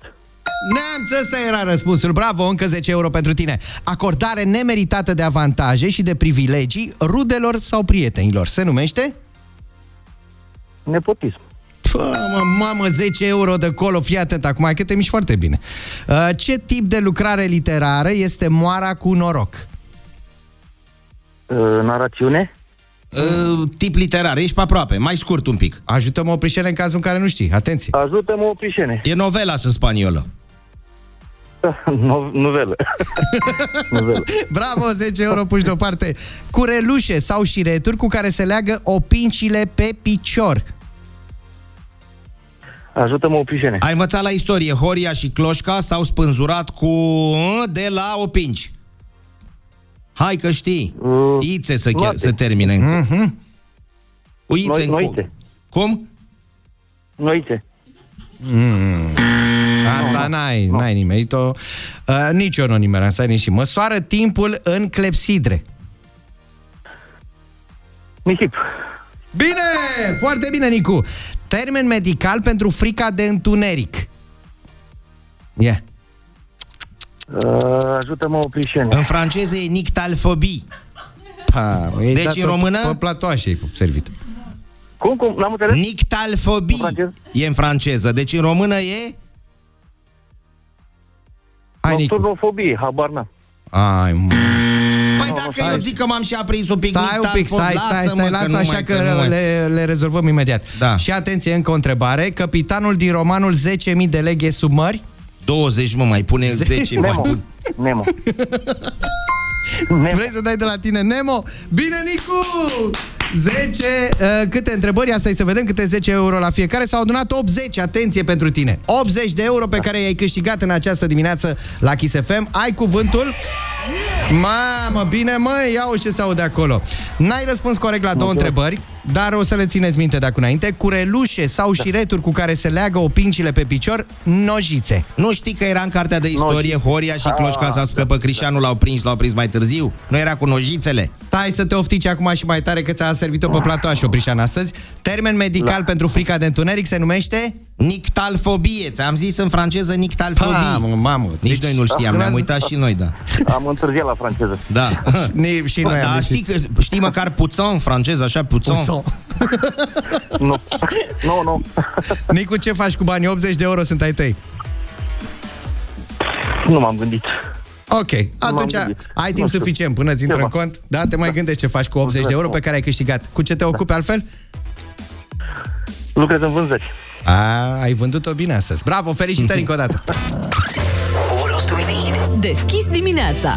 A: Neamț, ăsta era răspunsul. Bravo, încă 10 euro pentru tine. Acordare nemeritată de avantaje și de privilegii rudelor sau prietenilor. Se numește?
O: Nepotism.
A: Pă, mă, mamă, 10 euro de colo, fii atent acum, hai că te miști foarte bine. Uh, ce tip de lucrare literară este moara cu noroc?
O: Uh, narațiune.
L: Uh, tip literar, ești pe aproape, mai scurt un pic.
A: Ajutăm o prișene în cazul în care nu știi, atenție.
O: Ajută-mă o prișene.
L: E novela în spaniolă.
O: No, nuvelă. nuvelă.
A: Bravo, 10 euro puși deoparte. Curelușe sau șireturi cu care se leagă opincile pe picior.
O: Ajută-mă o prișene.
L: Ai învățat la istorie, Horia și Cloșca s-au spânzurat cu uh, de la opinci. Hai că știi.
O: Uh,
L: Ițe să, che-
O: noapte.
L: să termine.
A: Mhm.
L: Cu ițe
O: Noi-
L: în
O: noițe.
L: cu- Cum?
O: Noițe.
A: Mm. Asta n-ai, n-ai nimerit-o. Uh, nici eu nu nimeream, stai nici. Măsoară timpul în clepsidre.
O: Nisip.
A: Bine! Foarte bine, Nicu! Termen medical pentru frica de întuneric. Yeah.
O: Uh, ajută-mă o prișene.
L: În franceză e nictalfobie.
A: Pa, e
L: Deci,
A: dat
L: în română?
A: Pe platoașe e servit.
O: Cum, cum? N-am înțeles?
L: Nictalfobie.
O: În franceză?
L: E în franceză. Deci în română e...
A: Hai, Nicu.
O: Nocturnofobie, habar n-am.
A: Ai, mă.
L: Păi dacă eu zic că m-am și aprins un pic
A: Stai un pic, stai, stai, stai, lasă așa că,
L: nu mai-
A: le, le rezolvăm imediat.
L: Da.
A: Și atenție, încă o întrebare. Capitanul din romanul 10.000 de leghe sub mări?
L: 20, mă, mai pune 10
O: Nemo.
L: mai.
O: Nemo.
A: Vrei să dai de la tine Nemo? Bine, Nicu! 10, uh, câte întrebări? Asta e să vedem câte 10 euro la fiecare. S-au adunat 80, atenție pentru tine. 80 de euro pe care i-ai câștigat în această dimineață la Kiss FM. Ai cuvântul? Mamă, bine măi, ia ce se aude acolo. N-ai răspuns corect la două întrebări, dar o să le țineți minte de acum înainte. Curelușe sau șireturi cu care se leagă opincile pe picior, nojițe.
L: Nu știi că era în cartea de istorie Horia și Cloșca s-a spus că pe Crișanu l-au prins, l-au prins mai târziu? Nu era cu nojițele?
A: Stai să te oftici acum și mai tare că ți-a servit-o pe platoaș Oprișan astăzi. Termen medical pentru frica de întuneric se numește?
L: Nictalfobie. Ți-am zis în franceză nictalfobie.
A: Mamă, mamă.
L: Nici noi nu știam, ne-am uitat și noi, da.
O: Am întârziat la franceză.
L: Da.
A: Ni, și noi am
L: da,
A: ieșit.
L: știi, că, știi măcar puțon în franceză, așa, puțon?
A: Puțon.
O: Nu. Nu, nu.
A: Nicu, ce faci cu banii? 80 de euro sunt ai tăi.
O: Nu m-am gândit.
A: Ok, atunci
O: gândit.
A: ai timp
O: Nu știu.
A: suficient până îți intră în
O: Ceva.
A: cont. Da, te mai gândești ce faci cu 80 de euro pe care ai câștigat. Cu ce te ocupi altfel?
O: Lucrez în vânzări.
A: A, ai vândut-o bine astăzi. Bravo, felicitări încă o dată.
P: Deschis dimineața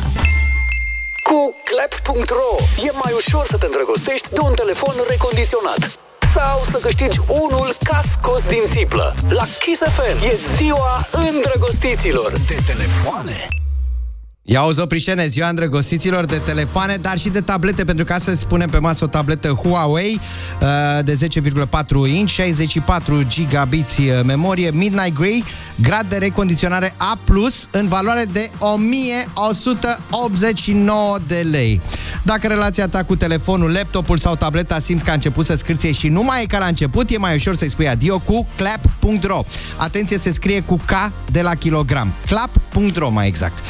B: Cu clap.ro e mai ușor să te îndrăgostești de un telefon recondiționat sau să câștigi unul ca scos din țiplă. La Kiss FM e ziua îndrăgostiților de telefoane.
A: Ia o zoprișene, ziua îndrăgostiților de telefoane, dar și de tablete, pentru că astăzi spunem pe masă o tabletă Huawei uh, de 10,4 inch, 64 gigabits uh, memorie, Midnight Grey, grad de recondiționare A+, în valoare de 1189 de lei. Dacă relația ta cu telefonul, laptopul sau tableta simți că a început să scârție și nu mai e ca la început, e mai ușor să-i spui adio cu clap.ro. Atenție, se scrie cu K de la kilogram. clap.ro mai exact.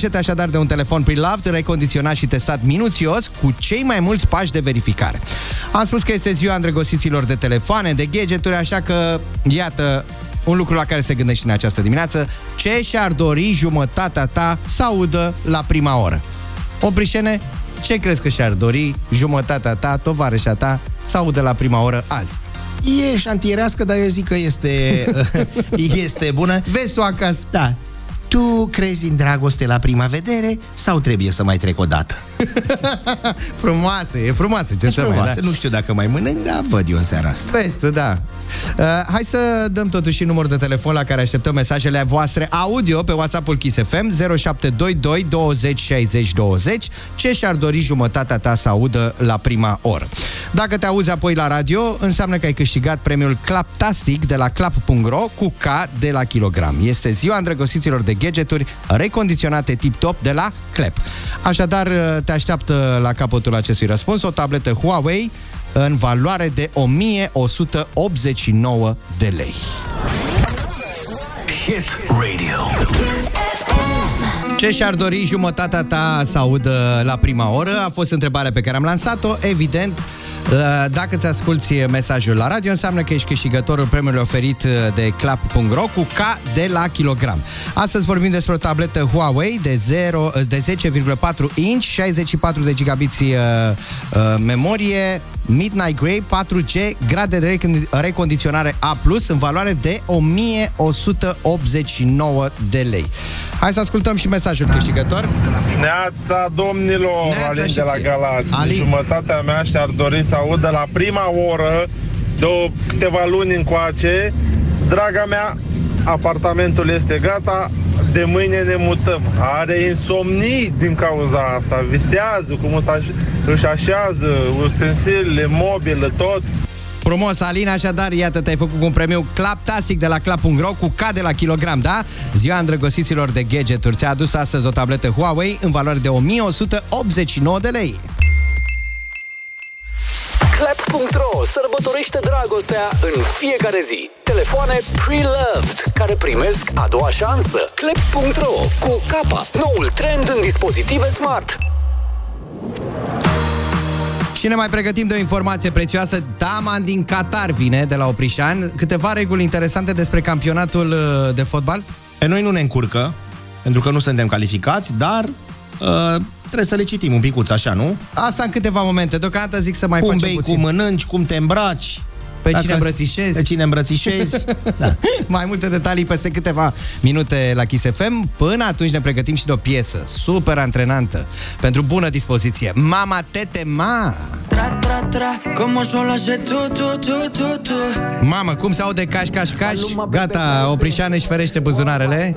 A: Îndrăgostește-te așadar de un telefon pre-loved, recondiționat și testat minuțios cu cei mai mulți pași de verificare. Am spus că este ziua îndrăgostiților de telefoane, de gadgeturi, așa că, iată, un lucru la care se gândești în această dimineață, ce și-ar dori jumătatea ta să audă la prima oră. Oprișene, ce crezi că și-ar dori jumătatea ta, tovarășa ta, să audă la prima oră azi?
L: E șantierească, dar eu zic că este, este bună.
A: Vezi tu acasă.
L: Da. Tu crezi în dragoste la prima vedere sau trebuie să mai trec o dată?
A: frumoasă, e frumoasă, ce
L: E
A: să
L: frumoasă.
A: mai da?
L: Nu știu dacă mai mănânc, dar văd eu în seara asta.
A: Vezi tu, da. Uh, hai să dăm totuși număr de telefon la care așteptăm mesajele voastre audio pe WhatsApp-ul Kiss FM 0722 20 60 20 ce și-ar dori jumătatea ta să audă la prima oră. Dacă te auzi apoi la radio, înseamnă că ai câștigat premiul Claptastic de la clap.ro cu K de la kilogram. Este ziua îndrăgostiților de gadgeturi recondiționate tip-top de la Clap. Așadar, te așteaptă la capătul acestui răspuns o tabletă Huawei în valoare de 1189 de lei.
B: Hit Radio.
A: Ce și-ar dori jumătatea ta să audă la prima oră? A fost întrebarea pe care am lansat-o. Evident, uh, dacă ți asculti mesajul la radio, înseamnă că ești câștigătorul premiului oferit uh, de clap.ro cu K de la kilogram. Astăzi vorbim despre o tabletă Huawei de, 0, de 10,4 inch, 64 de gigabiți uh, uh, memorie, Midnight Grey 4G, grad de recon- recondiționare A+, în valoare de 1189 de lei. Hai să ascultăm și mesajul câștigător.
Q: Neața, domnilor,
A: Neața
Q: Alin
A: și
Q: de la
A: ție.
Q: Galați.
A: Ali.
Q: Jumătatea mea și-ar dori să audă la prima oră de o, câteva luni încoace. Draga mea, apartamentul este gata, de mâine ne mutăm. Are insomnii din cauza asta, visează cum își aș- își așează ustensilele, mobilă, tot.
A: Frumos, Alina, așadar, iată, te-ai făcut cu un premiu Claptastic de la Clap.ro cu K de la kilogram, da? Ziua îndrăgostiților de gadgeturi ți-a adus astăzi o tabletă Huawei în valoare de 1189 de lei.
B: Clap.ro sărbătorește dragostea în fiecare zi. Telefoane pre-loved care primesc a doua șansă. Clap.ro cu capa, noul trend în dispozitive smart.
A: Și ne mai pregătim de o informație prețioasă. Daman din Qatar vine de la Oprișan. Câteva reguli interesante despre campionatul uh, de fotbal.
L: Pe noi nu ne încurcă, pentru că nu suntem calificați, dar uh, trebuie să le citim un picuț, așa, nu?
A: Asta în câteva momente. Deocamdată zic să mai
L: cum
A: facem
L: bei,
A: puțin.
L: cum mănânci, cum te îmbraci.
A: Pe cine îmbrățișezi.
L: Pe cine îmbrățișezi. da.
A: Mai multe detalii peste câteva minute la Kiss FM. Până atunci ne pregătim și de o piesă super antrenantă pentru bună dispoziție. Mama Tete Ma!
R: Tra, tra, tra, como solo hace tu, tu, tu, tu, tu.
A: Mamă, cum se aude caș, caș, caș? Gata, Oprișan își ferește buzunarele.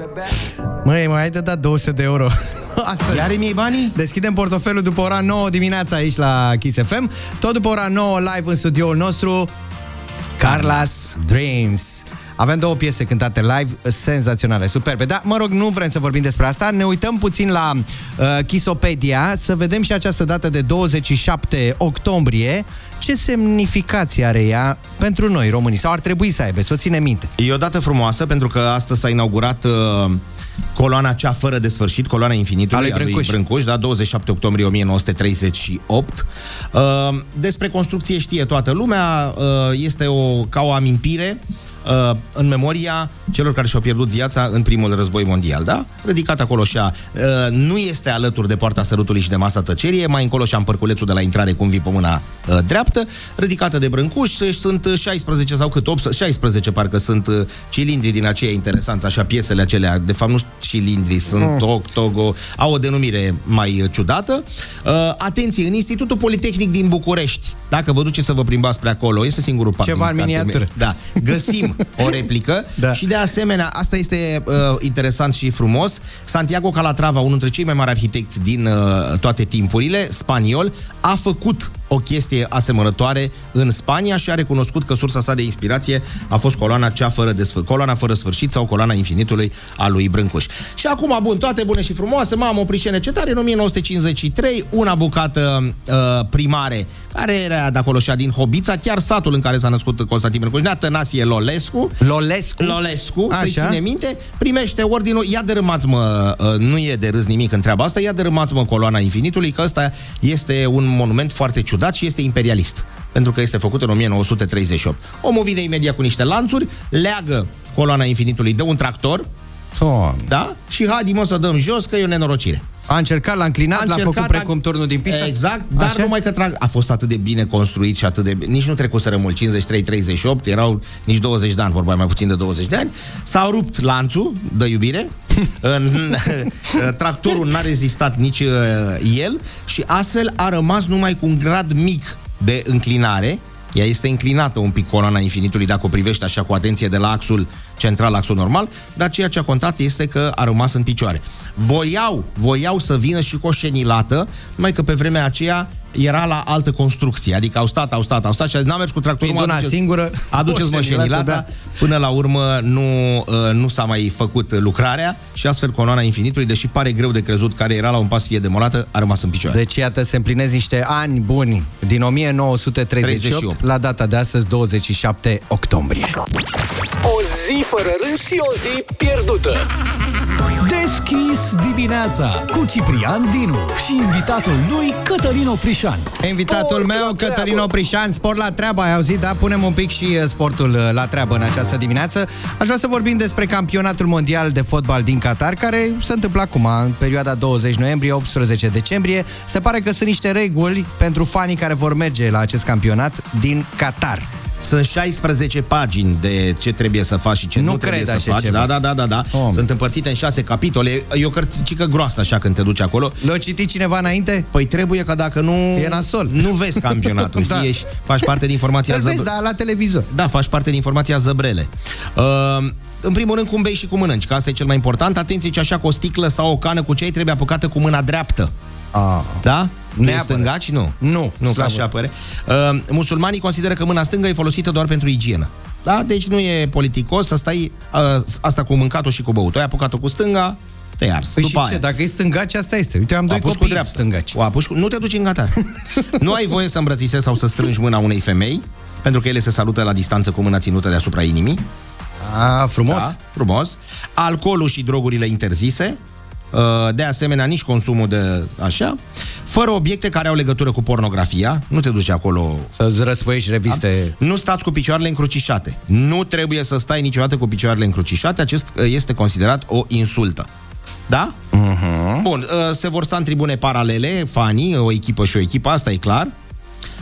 A: Măi, mai ai de dat 200 de euro. Astăzi.
L: Iar mi banii?
A: Deschidem portofelul după ora 9 dimineața aici la Kiss FM. Tot după ora 9 live în studioul nostru Carla's Dreams. Avem două piese cântate live senzaționale, superbe. Dar, mă rog, nu vrem să vorbim despre asta. Ne uităm puțin la uh, Kisopedia, să vedem și această dată de 27 octombrie. Ce semnificație are ea pentru noi, românii? Sau ar trebui să aibă, să o ținem minte.
L: E o dată frumoasă pentru că astăzi s-a inaugurat uh, coloana cea fără de sfârșit, coloana infinitului
A: A lui Brâncuș.
L: Brâncuș, da, 27 octombrie 1938. Uh, despre construcție știe toată lumea, uh, este o, ca o amintire uh, în memoria celor care și-au pierdut viața în primul război mondial, da? Ridicat acolo așa, uh, nu este alături de poarta sărutului și de masa tăcerii, e mai încolo și am părculețul de la intrare cum vii pe mâna uh, dreaptă, ridicată de brâncuși, sunt uh, 16 sau cât, 8, 16 parcă sunt uh, cilindri din aceia interesanți, așa piesele acelea, de fapt nu cilindri, sunt
A: Mm.
L: octogo, au o denumire mai uh, ciudată. Uh, atenție, în Institutul Politehnic din București, dacă vă duceți să vă plimbați spre acolo, este singurul parc
A: Ceva
L: din
A: în
L: cartierul
A: miniatură.
L: meu. Da, găsim o replică
A: Da.
L: și de asemenea, asta este uh, interesant și frumos, Santiago Calatrava, unul dintre cei mai mari arhitecți din uh, toate timpurile, spaniol, a făcut o chestie asemănătoare în Spania și a recunoscut că sursa sa de inspirație a fost coloana cea fără de sfârșit, coloana fără sfârșit sau coloana infinitului a lui Brâncuș. Și acum, bun, toate bune și frumoase, mamă, oprișene cetare, în 1953, una bucată uh, primare, care era de acolo și din Hobița, chiar satul în care s-a născut Constantin Brâncuș, Tănasie Lolescu.
A: Lolescu?
L: Lolescu, să-i
A: Așa.
L: ține minte, primește ordinul, ia dărâmați mă, uh, nu e de râs nimic în treaba asta, ia dărâmați mă coloana infinitului, că ăsta este un monument foarte ciudat și este imperialist pentru că este făcut în 1938. Omul vine imediat cu niște lanțuri, leagă coloana infinitului de un tractor,
A: Doamne.
L: da? Și hai, mă, să dăm jos, că e o nenorocire.
A: A încercat, l-a înclinat, l-a făcut precum turnul din Pisa?
L: Exact, dar
A: Așa?
L: numai că trag... a fost atât de bine construit și atât de... Nici nu trecuseră mult, 53-38, erau nici 20 de ani, vorba mai puțin de 20 de ani. S-a rupt lanțul de iubire, în, tractorul n-a rezistat nici uh, el și astfel a rămas numai cu un grad mic de înclinare, ea este înclinată un pic coloana infinitului dacă o privești așa cu atenție de la axul central, axul normal, dar ceea ce a contat este că a rămas în picioare. Voiau, voiau să vină și cu o șenilată, numai că pe vremea aceea era la altă construcție, adică au stat, au stat, au stat și n-am mers cu tractorul.
A: Fiind
L: mă,
A: una
L: aduceți-
A: singură,
L: Aduceți
A: o
L: mă
A: șenilată,
L: șenilata,
A: da.
L: până la urmă nu, uh, nu s-a mai făcut lucrarea și astfel coloana infinitului, deși pare greu de crezut care era la un pas să fie demolată, a rămas în picioare.
A: Deci, iată, se împlinesc niște ani buni din 1938
L: 38.
A: la data de astăzi, 27 octombrie.
B: O zi fără râs și o zi pierdută. Deschis dimineața cu Ciprian Dinu și invitatul lui Cătălin Oprișan.
A: Invitatul
B: Sport
A: meu,
B: la
A: Cătălin
B: treabă.
A: Oprișan, sport la treabă, ai auzit, da? Punem un pic și uh, sportul uh, la treabă în această dimineață. Aș vrea să vorbim despre campionatul mondial de fotbal din Qatar, care se întâmplă acum, în perioada 20 noiembrie-18 decembrie. Se pare că sunt niște reguli pentru fanii care vor merge la acest campionat din Qatar.
L: Sunt 16 pagini de ce trebuie să faci și ce nu,
A: Nu
L: trebuie
A: cred
L: să
A: așa
L: faci.
A: ceva.
L: Da, da, da, da, da.
A: Om.
L: Sunt împărțite în 6 capitole. E o cărticică groasă așa când te duci acolo.
A: Le-a citit cineva înainte?
L: Păi trebuie că dacă nu...
A: E nasol.
L: Nu vezi campionatul,
A: Da.
L: știi? Ești, faci parte din formația
A: Îl vezi,
L: zăbr-
A: da, la televizor.
L: Da, faci parte din formația Zăbrele. Uh, în primul rând, cum bei și cum mănânci, că asta e cel mai important. Atenție, ce așa cu o sticlă sau o cană cu ceai trebuie apucată cu mâna dreaptă.
A: A,
L: Da? Nu
A: Neapărat.
L: stângaci? Nu.
A: Nu,
L: Nu, ca
A: slavă.
L: așa apare. Uh, musulmanii consideră că mâna stângă e folosită doar pentru igienă. Da? Deci nu e politicos să stai uh, asta cu mâncatul și cu băutul. Ai apucat-o cu stânga, te ars.
A: Păi
L: După
A: și
L: aia.
A: ce, dacă e stângaci, asta este. Uite, am
L: O
A: doi
L: apuci
A: copii
L: cu dreapta.
A: stângaci.
L: O apuci cu... Nu te duci în Qatar. nu ai voie să îmbrățișezi sau să strângi mâna unei femei, pentru că ele se salută la distanță cu mâna ținută deasupra inimii.
A: A, frumos.
L: Da, frumos. Alcoolul și drogurile interzise. Uh, De asemenea, nici consumul de așa. Fără obiecte care au legătură cu pornografia. Nu te duci acolo
A: Să-ți răsfoiești reviste.
L: nu stați cu picioarele încrucișate. Nu trebuie să stai niciodată cu picioarele încrucișate. Acest uh, este considerat o insultă. Da?
A: Uh-huh.
L: Bun, uh, se vor sta în tribune paralele, fanii, o echipă și o echipă, asta e clar.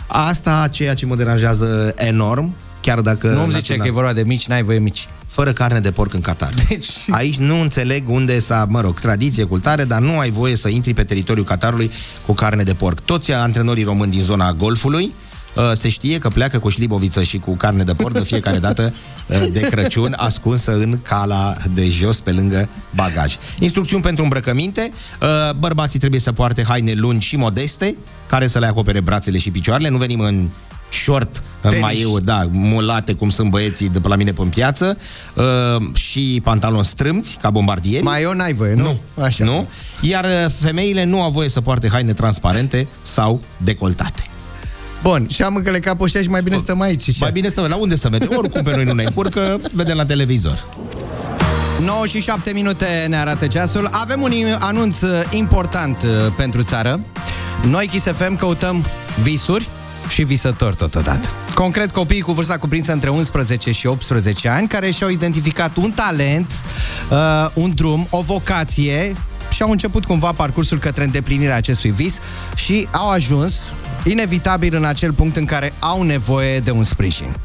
L: Asta ceea ce mă deranjează enorm, chiar dacă...
A: Nu îmi zice
L: național-
A: că e vorba de mici, n-ai voie mici.
L: Fără carne de porc în Qatar.
A: Deci-
L: Aici nu înțeleg unde s-a, mă rog, tradiție, cultare, dar nu ai voie să intri pe teritoriul Qatarului cu carne de porc. Toți antrenorii români din zona Golfului uh, se știe că pleacă cu șliboviță și cu carne de porc de fiecare dată uh, de Crăciun, ascunsă în cala de jos pe lângă bagaj. Instrucțiuni pentru îmbrăcăminte. uh, Bărbații trebuie să poarte haine lungi și modeste, care să le acopere brațele și picioarele. Nu venim în short, în
A: Tenis.
L: maieu, da, mulate, cum sunt băieții de pe la mine pe piață, uh, și pantaloni strâmți, ca bombardieri.
A: Mai eu n-ai voie, nu?
L: Nu.
A: Așa.
L: Nu? Iar uh, femeile nu au voie să poarte haine transparente sau decoltate.
A: Bun, și am încălecat pe ăștia și mai bine stăm aici. Și
L: Mai bine să la unde să mergem? Oricum pe noi nu ne încurcă, vedem la televizor.
A: 9 și 7 minute ne arată ceasul. Avem un anunț uh, important uh, pentru țară. Noi, Kiss FM, căutăm visuri și visători totodată. Concret, copiii cu vârsta cuprinsă între 11 și 18 ani, care și-au identificat un talent, uh, un drum, o vocație și au început cumva parcursul către îndeplinirea acestui vis și au ajuns inevitabil în acel punct în care au nevoie de un sprijin.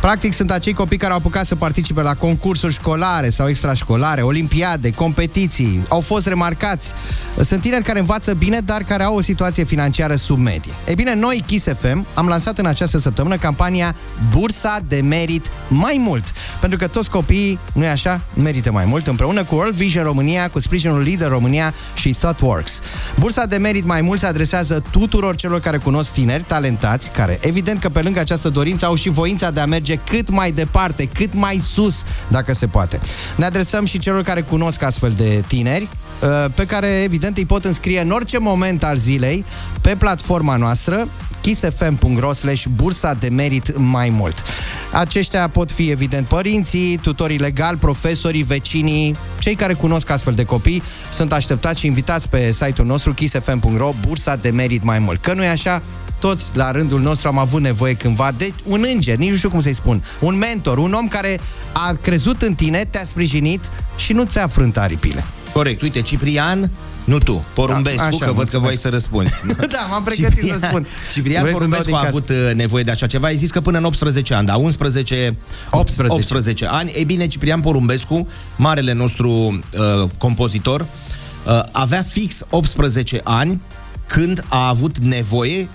A: Practic sunt acei copii care au apucat să participe la concursuri școlare sau extrașcolare, olimpiade, competiții, au fost remarcați. Sunt tineri care învață bine, dar care au o situație financiară sub medie. Ei bine, noi, Kiss FM, am lansat în această săptămână campania Bursa de Merit Mai Mult. Pentru că toți copiii, nu-i așa, merită mai mult, împreună cu World Vision România, cu sprijinul Leader România și ThoughtWorks. Bursa de Merit Mai Mult se adresează tuturor celor care cunosc tineri talentați, care evident că pe lângă această dorință au și voința de a merge cât mai departe, cât mai sus, dacă se poate. Ne adresăm și celor care cunosc astfel de tineri, uh, pe care evident îi pot înscrie în orice moment al zilei pe platforma noastră kissfm.ro slash bursa de merit mai mult. Aceștia pot fi, evident, părinții, tutorii legali, profesorii, vecinii, cei care cunosc astfel de copii sunt așteptați și invitați pe site-ul nostru kissfm.ro bursa de merit mai mult. Că nu e așa, toți la rândul nostru am avut nevoie cândva de un înger, nici nu știu cum să-i spun, un mentor, un om care a crezut în tine, te-a sprijinit și nu ți-a frânt aripile.
L: Corect. Uite, Ciprian, nu tu, Porumbescu,
A: Da, așa,
L: că văd că
A: mulțumesc.
L: voi să răspunzi.
A: da, m-am pregătit să spun.
L: Ciprian
A: Vrei să-mi dau
L: Porumbescu
A: din
L: a
A: casă?
L: avut uh, nevoie de așa ceva. Ai zis că până în 18 ani, da, 11,
A: 18.
L: 18 ani. Ei bine, Ciprian Porumbescu, marele nostru uh, compozitor, uh, avea fix 18 ani când a avut nevoie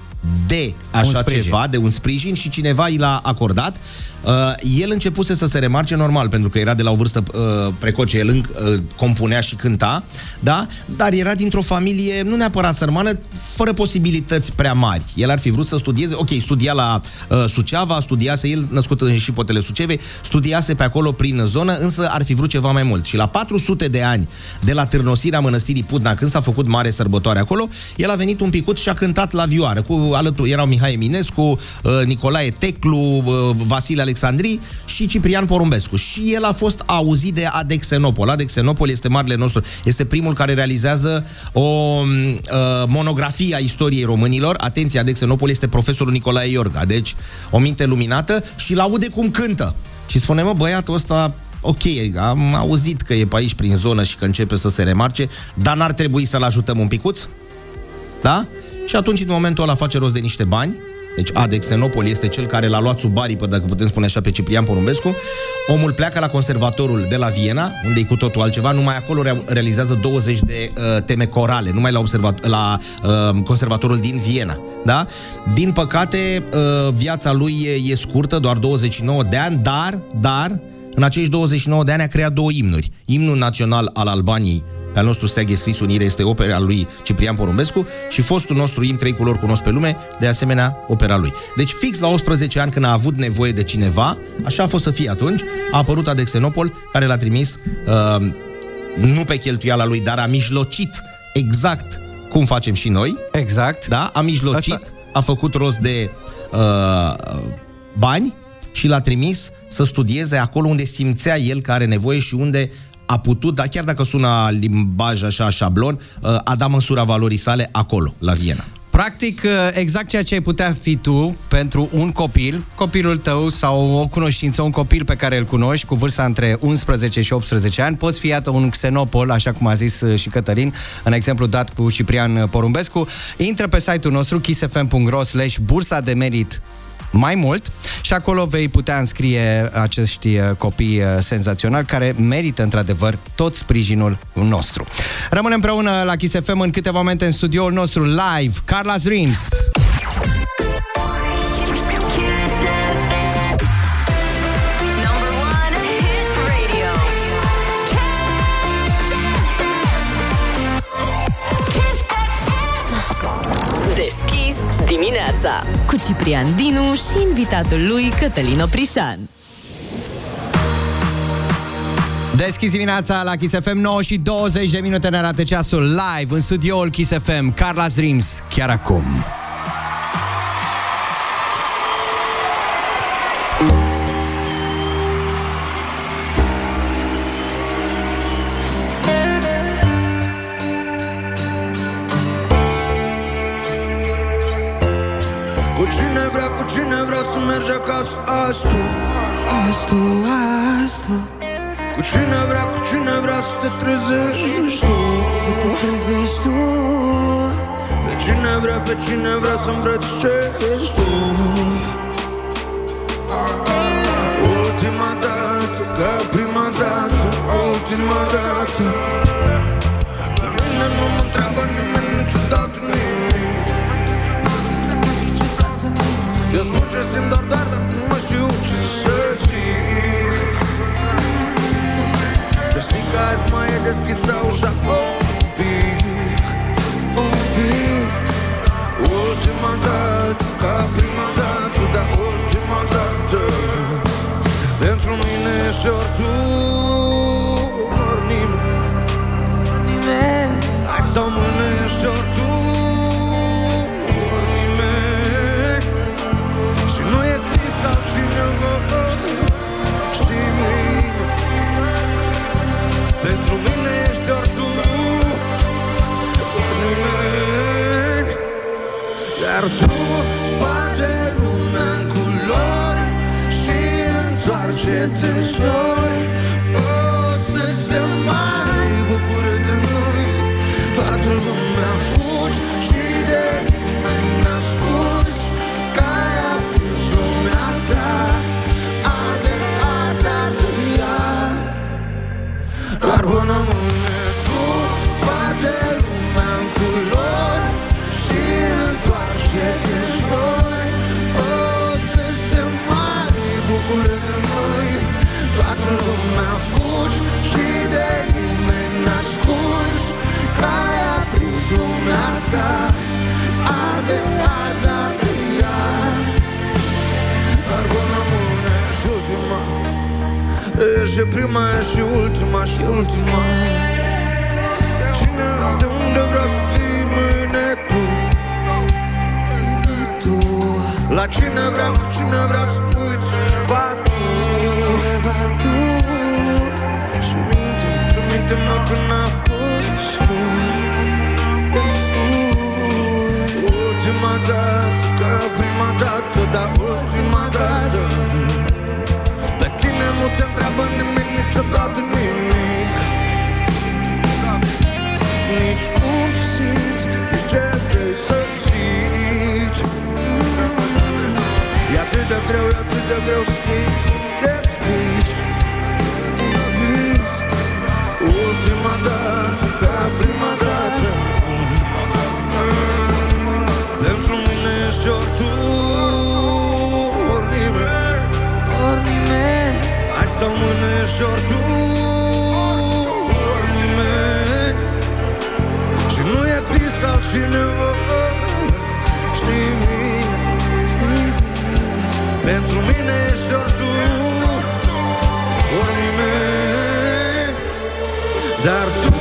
L: de așa
A: Un sprijin.
L: ceva, de un sprijin și cineva i l-a acordat. Uh, el începuse să se remarce normal, pentru că era de la o vârstă uh, precoce, el înc, uh, compunea și cânta, da? dar era dintr-o familie, nu neapărat sărmană, fără posibilități prea mari. El ar fi vrut să studieze, ok, studia la uh, Suceava, studiase, el născut în șipotele Sucevei, studiase pe acolo prin zonă, însă ar fi vrut ceva mai mult. Și la 400 de ani de la târnosirea mănăstirii Putna, când s-a făcut mare sărbătoare acolo, el a venit un picut și a cântat la vioară. Cu alături erau Mihai Eminescu, uh, Nicolae Teclu, uh, Vasile Alexandri și Ciprian Porumbescu. Și el a fost auzit de Adexenopol. Adexenopol este marele nostru, este primul care realizează o uh, monografie a istoriei românilor. Atenție, Adexenopol este profesorul Nicolae Iorga, deci o minte luminată și l-aude cum cântă. Și spune, mă, băiatul ăsta ok, am auzit că e pe aici prin zonă și că începe să se remarce, dar n-ar trebui să-l ajutăm un picuț? Da? Și atunci, în momentul ăla, face rost de niște bani. Deci Adexenopol este cel care l-a luat sub aripă, dacă putem spune așa, pe Ciprian Porumbescu. Omul pleacă la conservatorul de la Viena, unde e cu totul altceva. Numai acolo rea- realizează 20 de uh, teme corale, numai la, observat- la uh, conservatorul din Viena. Da? Din păcate, uh, viața lui e, e scurtă, doar 29 de ani, dar, dar, în acești 29 de ani a creat două imnuri. Imnul național al Albaniei, pe al nostru steag e scris unire, este opera lui Ciprian Porumbescu și fostul nostru im trei culori cunosc pe lume, de asemenea opera lui. Deci fix la 18 ani când a avut nevoie de cineva, așa a fost să fie atunci, a apărut Adexenopol care l-a trimis uh, nu pe cheltuiala lui, dar a mijlocit exact cum facem și noi.
A: Exact.
L: Da, a mijlocit,
A: Asta-
L: a făcut rost de uh, bani și l-a trimis să studieze acolo unde simțea el că are nevoie și unde a putut, dar chiar dacă sună limbaj așa șablon, uh, a dat măsura valorii sale acolo, la Viena.
A: Practic, exact ceea ce ai putea fi tu pentru un copil, copilul tău sau o cunoștință, un copil pe care îl cunoști cu vârsta între 11 și 18 ani, poți fi, iată, un xenopol, așa cum a zis uh, și Cătălin, în exemplu dat cu Ciprian Porumbescu. Intră pe site-ul nostru kissfm.ro slash bursa de merit mai mult și acolo vei putea înscrie acești uh, copii uh, senzaționali care merită într-adevăr tot sprijinul nostru. Rămânem împreună la Kiss FM în câteva momente în studioul nostru live, Carla's Dreams.
P: Dimineața cu Ciprian Dinu și invitatul lui Cătălin Oprișan.
A: Deschis dimineața la Kiss FM 9 și 20 de minute ne arată ceasul live în studioul Kiss FM, Carla's Dreams, chiar acum.
R: Azi tu Cu cine vrea, cu cine vrea să te trezești tu? Să te trezești tu? Pe cine vrea, pe cine vrea să îmbrățișezi tu? Ultima dată, ca prima dată Ultima dată. Pe mine nu mă întreabă nimeni niciodată nimic. Eu spun ce simt doar, doar, dar ușa un pic Un pic Ultima dată, ca prima dată, dar ultima dată. Pentru mine ești ori tu, Dar tu sparge lumea în culori Și întoarce-te în zori E și prima, e și ultima, și ultima. Cine, de unde vrea să fii mâine tu La cine vrea, cu cine vrea să uiți ceva tu? Tu? Și minte-mă, tu minte-mă că niciodată nimic. Nici cum te simți, nici ce vrei să zici. E atât de greu, e atât de greu să știi Explici. Explici Ultima dată, ca prima dată Hai să mâine ești ori tu, ori nimeni Și nu există altcineva Știi bine, știi bine. Pentru mine ești ori tu, ori nimeni Dar tu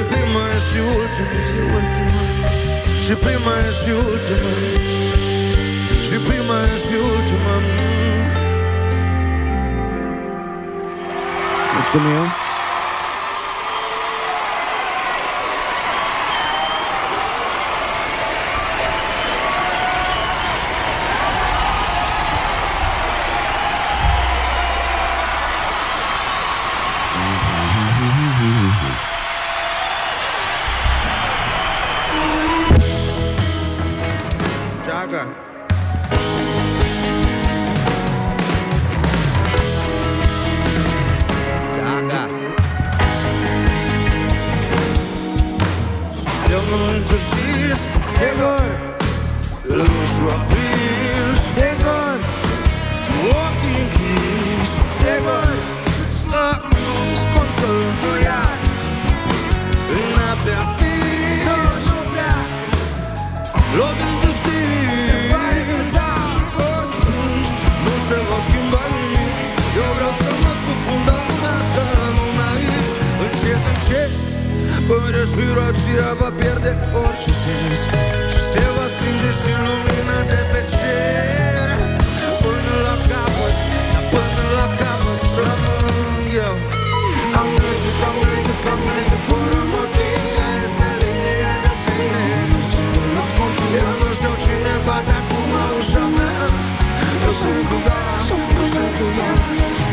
R: Tu ești și prima, ești și ultima. Și ultima. Și prima e și ultima. Și prima e și ultima.
L: Mulțumim!
R: Până respirația va pierde orice sens Și se va stinge și lumina de pe cer. Până la capăt, dar până la capăt rămân eu. Amnezic, amnezic, amnezic, fără motiv Ea este linia de finish Eu nu știu cine bate acum la ușa mea Eu sunt cu ea, eu sunt cu ea Amnezic, amnezic, amnezic, fără motiv Ea este linia de finish Eu nu știu cine bate acum la ușa mea. Dar eu, eu sunt cu ea, eu sunt cu ea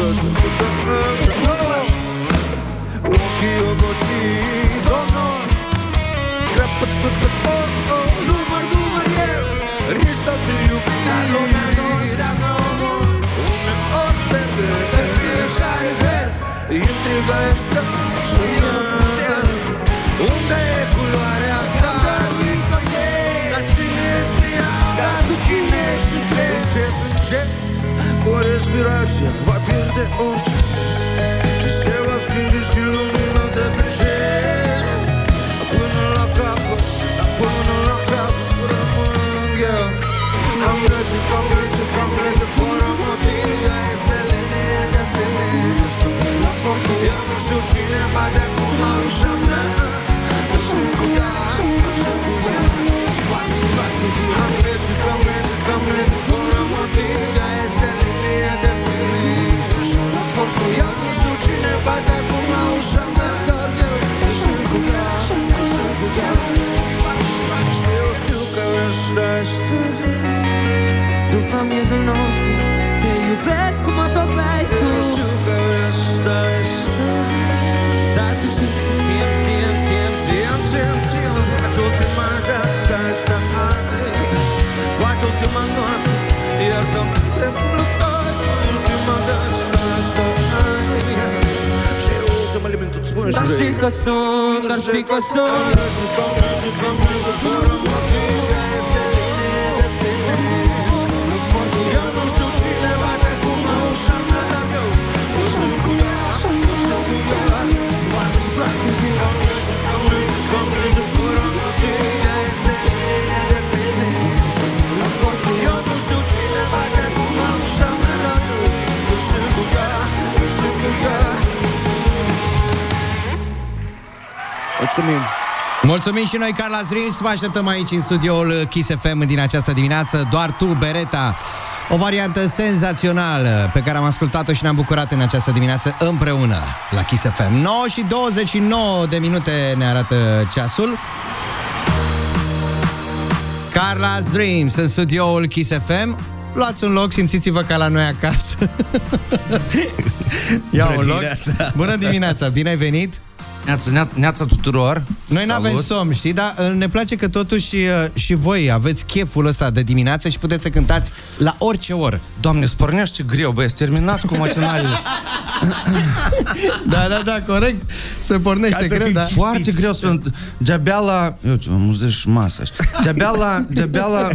R: nu tot pleacă Așteaptă-mă, nu Ochii obosiți Crăpătul pe oh, oh Număr, număr eu Riști să fii iubit Uneori verde Intriga este sună Unde e culoarea ta? Dar cine este ea? Dar tu cine ești tu? Încet, încet Cu respirația va pierde orice sens. Și se va stinge și lumina de pe cer. Până la capăt, până la capăt rămân eu Amnezic, amnezic, amnezic, fără motiv Ea este linie de finish Eu nu știu cine bate acum la ușa mea Eu sunt cu ea, eu sunt cu ea Amnezic, amnezic, amnezic, fără motiv spun și
S: Dar știi că sunt, dar știi
A: Mulțumim! Mulțumim și noi, Carla Dreams. Vă așteptăm aici în studioul Kiss FM din această dimineață. Doar tu, Bereta. O variantă senzațională pe care am ascultat-o și ne-am bucurat în această dimineață împreună la Kiss FM. 9 și 29 de minute ne arată ceasul. Carla Dreams în studioul Kiss FM. Luați un loc, simțiți-vă ca la noi acasă. Ia
L: Bună
A: un loc.
L: dimineața.
A: Bună dimineața, bine ai venit.
L: Neața, nea- neața tuturor.
A: Noi nu avem
L: Salut.
A: somn, știi, dar uh, ne place că totuși uh, și voi aveți cheful ăsta de dimineață și puteți să cântați la orice oră.
L: Doamne, spornește greu, băieți, terminați cu matinalele.
A: da, da, da, corect. Se pornește
L: Ca să
A: greu,
L: fim
A: da.
L: Foarte greu să... De-abia la... Eu ce, am de și masa așa. De-abia la... De-abia la...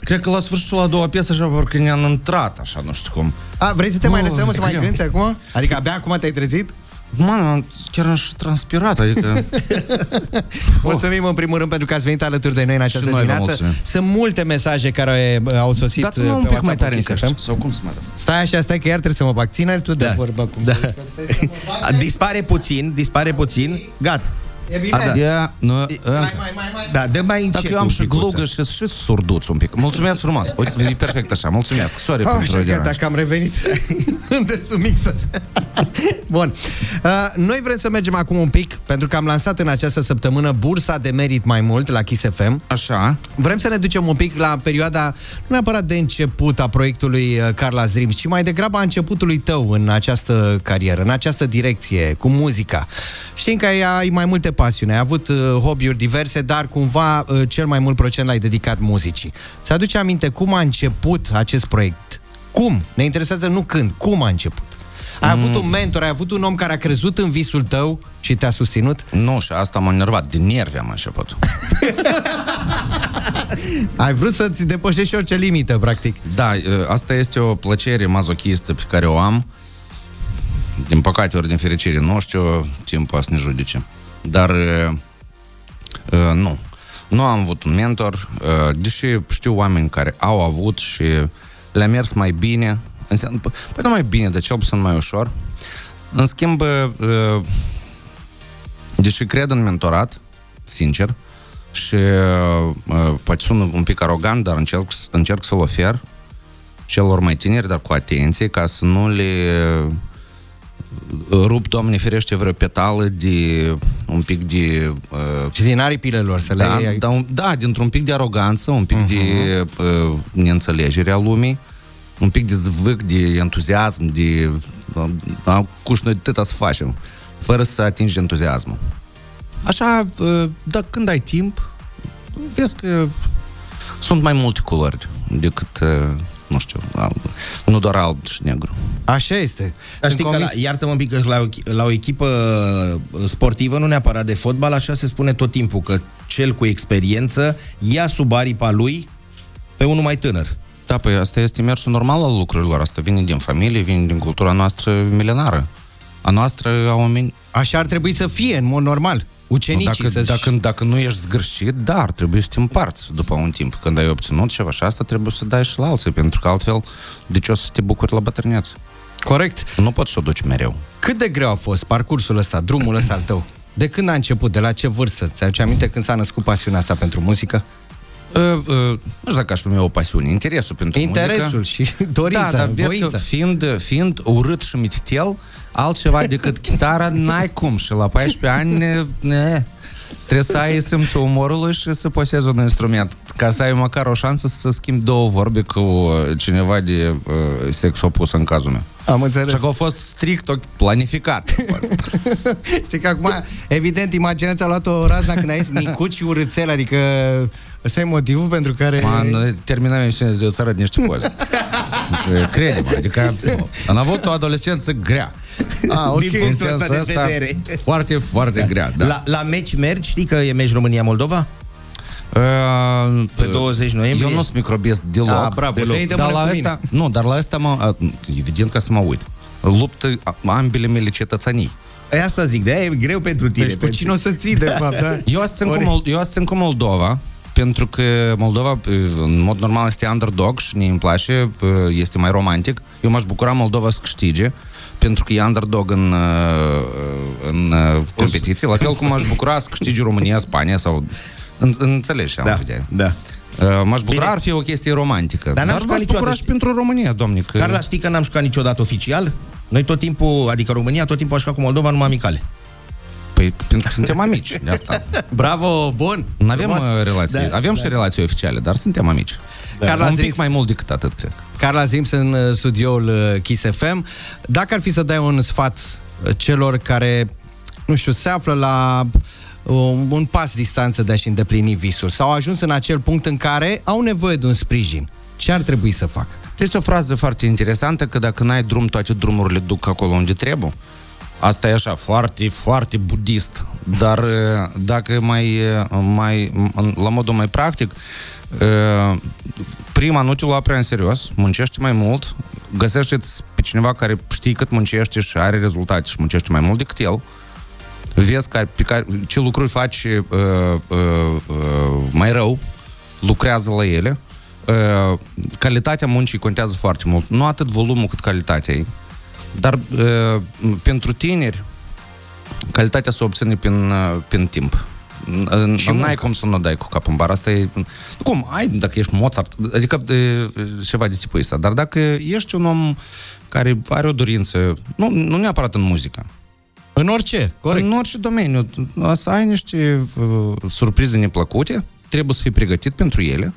L: Cred că la sfârșitul la a doua piesă așa, parcă ne-am intrat, așa, nu știu cum.
A: A, vrei să te mai
L: Nu,
A: lăsăm să mai
L: greu.
A: cânti acum? Adică abia acum te-ai trezit?
L: Man, am- chiar am și transpirat, adică...
A: Mulțumim în primul rând pentru că ați venit alături de noi în această
L: Și noi vă
A: dimineață.
L: mulțumim.
A: Sunt multe mesaje care uh, au sosit
L: Dați-mă
A: uh,
L: un
A: pe
L: pic mai
A: WhatsApp-ul
L: tare în
A: Kiss
L: căști,
A: FM.
L: sau cum să mă dau?
A: Stai așa, stai că iar trebuie să mă bag. Ține tu de
L: Da.
A: vorbă cum
L: Da.
A: se
L: Dispare puțin, dispare puțin. Gata.
A: E bine.
L: A, da. Ia, nu, mai,
A: mai, mai, mai.
L: Da, dă mai încet
A: Dacă
L: eu am
A: un
L: și
A: picuță.
L: glugă și, și surduț un pic. Mulțumesc frumos. Uite, e perfect așa. Mulțumesc. Sorry
A: Oh,
L: pentru
A: așa,
L: deranj.
A: gata, că am revenit în desumix. Bun. Uh, noi vrem să mergem acum un pic, pentru că am lansat în această săptămână bursa de merit mai mult la Kiss FM.
L: Așa.
A: Vrem să ne ducem un pic la perioada, nu neapărat de început a proiectului uh, Carla Dreams, ci mai degrabă a începutului tău în această carieră, în această direcție, cu muzica. Știm că ai mai multe pasiuni, ai avut uh, hobby-uri diverse, dar cumva uh, cel mai mult procent l-ai dedicat muzicii. Ți-aduce aminte cum a început acest proiect? Cum? Ne interesează nu când, cum a început? Ai avut un mentor, ai avut un om care a crezut în visul tău și te-a susținut?
L: Nu, și asta m-a enervat. Din nervi am început.
A: Ai vrut să-ți depășești orice limită, practic.
L: Da, asta este o plăcere mazochistă pe care o am. Din păcate, ori din fericire, nu știu, timpul să ne judece. Dar uh, nu. Nu am avut un mentor, uh, deși știu oameni care au avut și le-a mers mai bine. Înseamnă, păi nu mai bine, dar cel puțin mai ușor. În schimb, uh, deși cred în mentorat, sincer, și uh, poate sună un pic arogant, dar încerc, încerc să-l ofer celor mai tineri, dar cu atenție, ca să nu le rup, Doamne ferește, vreo petală de un pic de... Uh,
A: și din aripile lor să
L: da,
A: le iei.
L: Da, un, da, dintr-un pic de aroganță, un pic uh-huh. de uh, neînțelegere a lumii, un pic de zvâc, de entuziasm, de... Uh, cu noi atâta să facem, fără să atingi entuziasmul. Așa, uh, dar când ai timp, vezi că sunt mai multe culori decât... Uh, nu știu, alb, nu doar alb și negru.
A: Așa este.
L: Dar
A: știi
L: că la, iartă-mă un pic, că la, o- la o echipă sportivă, nu neapărat de fotbal, așa se spune tot timpul, că cel cu experiență ia sub aripa lui pe unul mai tânăr.
F: Da, păi asta este mersul normal al lucrurilor. Asta vine din familie, vine din cultura noastră milenară. A noastră, a oameni...
A: Așa ar trebui să fie, în mod normal. Ucenicii
F: dacă,
A: să
F: dacă, dacă nu ești zgârșit, da, ar trebui să te împarți după un timp. Când ai obținut ceva și asta, trebuie să dai și la alții, pentru că altfel, de ce o să te bucuri la bătrânețe?
A: Corect.
F: Nu poți să o duci mereu.
A: Cât de greu a fost parcursul ăsta, drumul ăsta al tău? De când a început? De la ce vârstă? Ți-aduce aminte când s-a născut pasiunea asta pentru muzică?
F: Uh, uh, nu știu dacă aș numi o pasiune, interesul pentru
A: Interesul
F: muzică.
A: și dorința,
F: da, dar vezi
A: voința.
F: că fiind, fiind urât și mititel, altceva decât chitara n-ai cum și la 14 ani ne, ne, trebuie să ai simțul umorului și să posezi un instrument ca să ai măcar o șansă să schimbi două vorbe cu uh, cineva de uh, sex opus în cazul meu.
A: Am înțeles.
F: Și că a fost strict o- planificat. a fost.
A: Știi că acum, evident, imaginația a luat o razna când ai zis micuț și urâțel, adică ăsta e motivul pentru care...
F: Man, terminăm emisiunea de să arăt niște poze. Crede-mă, adică am avut o adolescență grea.
L: Ah, ok. Din punctul
F: În
L: ăsta de
F: sensul
L: vedere.
F: Foarte, foarte grea, da.
L: La, la meci mergi? Știi că e meci România-Moldova?
F: Uh,
L: Pe 20 noiembrie?
F: Eu nu sunt microbiest deloc.
L: Ah, bravo,
F: deloc.
L: te-ai de
F: Dar
L: mână
F: la
L: cu mine.
F: asta, nu, dar la asta mă, evident că să mă uit. Luptă ambele mele cetățanii.
L: E asta zic, de e greu pentru tine.
A: Deci pe cine o să ții, de fapt, da?
F: Eu sunt cu,
L: Ori-
F: Mol- eu sunt cu Moldova, pentru că Moldova, în mod normal, este underdog și ne îmi place, este mai romantic. Eu m-aș bucura Moldova să câștige, pentru că e underdog în, în competiție, la fel cum m-aș bucura să câștige România, Spania sau... În, înțelegi, am
L: Da,
F: vedere.
L: da.
F: Uh, M-aș bucura,
L: Bine.
F: ar fi o chestie romantică.
L: Dar n-am
F: Dar
L: jucat
F: m-aș bucura
L: niciodată.
F: și pentru România, domne. Că...
L: Carla, știi că n-am jucat niciodată oficial? Noi tot timpul, adică România, tot timpul a jucat cu Moldova numai amicale.
F: Păi, pentru că suntem amici, de asta.
A: Bravo, bun!
F: Nu avem
A: Frumos.
F: uh, relații,
A: Da,
F: avem
A: da.
F: și relații oficiale, dar suntem amici.
A: Da.
F: Da.
A: Carla
F: Un
A: Zins-
F: pic mai mult decât atât, cred.
A: Carla Zims în uh, studioul uh, Kiss FM. Dacă ar fi să dai un sfat uh, celor care, nu știu, se află la uh, un pas distanță de a-și îndeplini visul sau au ajuns în acel punct în care au nevoie de un sprijin, ce ar trebui să facă?
F: Este o frază foarte interesantă că dacă n-ai drum, toate drumurile duc acolo unde trebuie. Asta e așa, foarte, foarte budist. Dar uh, dacă mai, uh, mai la modul mai practic, uh, prima nu te lua prea în serios, muncește mai mult, găsește-ți pe cineva care știe cât muncește și are rezultate și muncește mai mult decât el, vezi care, pe care, ce lucruri faci uh, uh, uh, mai rău, lucrează la ele. Uh, calitatea muncii contează foarte mult. Nu atât volumul cât calitatea ei. Dar uh, pentru tineri, calitatea se obține prin, uh, prin timp. Și n-ai cum să nu dai cu capul în bar. Asta e... Cum? Ai, dacă ești Mozart, adică e, ceva de tipul ăsta. Dar dacă ești un om care are o dorință, nu, nu neapărat în muzică,
A: În orice, corect.
F: în orice domeniu, să ai niște uh, surprize neplăcute, trebuie să fii pregătit pentru ele,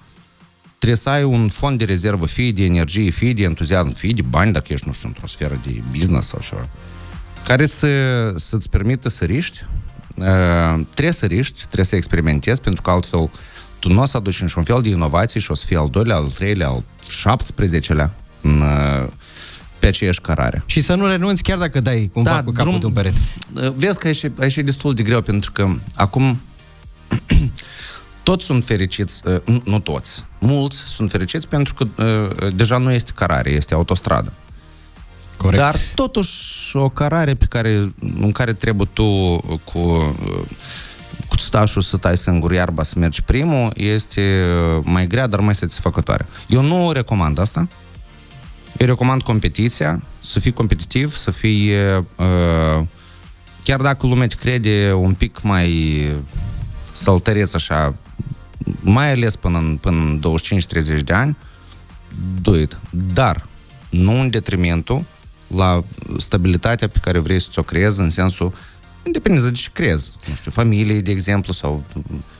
F: trebuie să ai un fond de rezervă, fie de energie, fie de entuziasm, fie de bani, dacă ești, nu știu, într-o sferă de business sau ceva, care să, să-ți permită să riști. Uh, trebuie să riști, trebuie să experimentezi, pentru că altfel tu nu o să aduci niciun fel de inovație și o să fii al doilea, al treilea, al 17-lea în, uh, pe aceeași cărare.
A: Și să nu renunți chiar dacă dai cumva
F: Da,
A: cu capul
F: drum-
A: de un perete.
F: Vezi că aici, e- aici e destul de greu, pentru că acum toți sunt fericiți, uh, nu, nu toți, mulți sunt fericiți pentru că uh, deja nu este cărare, este autostradă.
A: Corect.
F: Dar totuși o cărare pe care, în care trebuie tu cu, uh, cu stașul să tai singur iarba să mergi primul este uh, mai grea, dar mai satisfăcătoare. Eu nu recomand asta. Eu recomand competiția, să fii competitiv, să fii uh, chiar dacă lumea te crede un pic mai săltăreț așa, mai ales până în, până în 25-30 de ani, do it. Dar nu în detrimentul la stabilitatea pe care vrei să ți-o creezi în sensul independență de ce crezi. Nu știu, familie, de exemplu, sau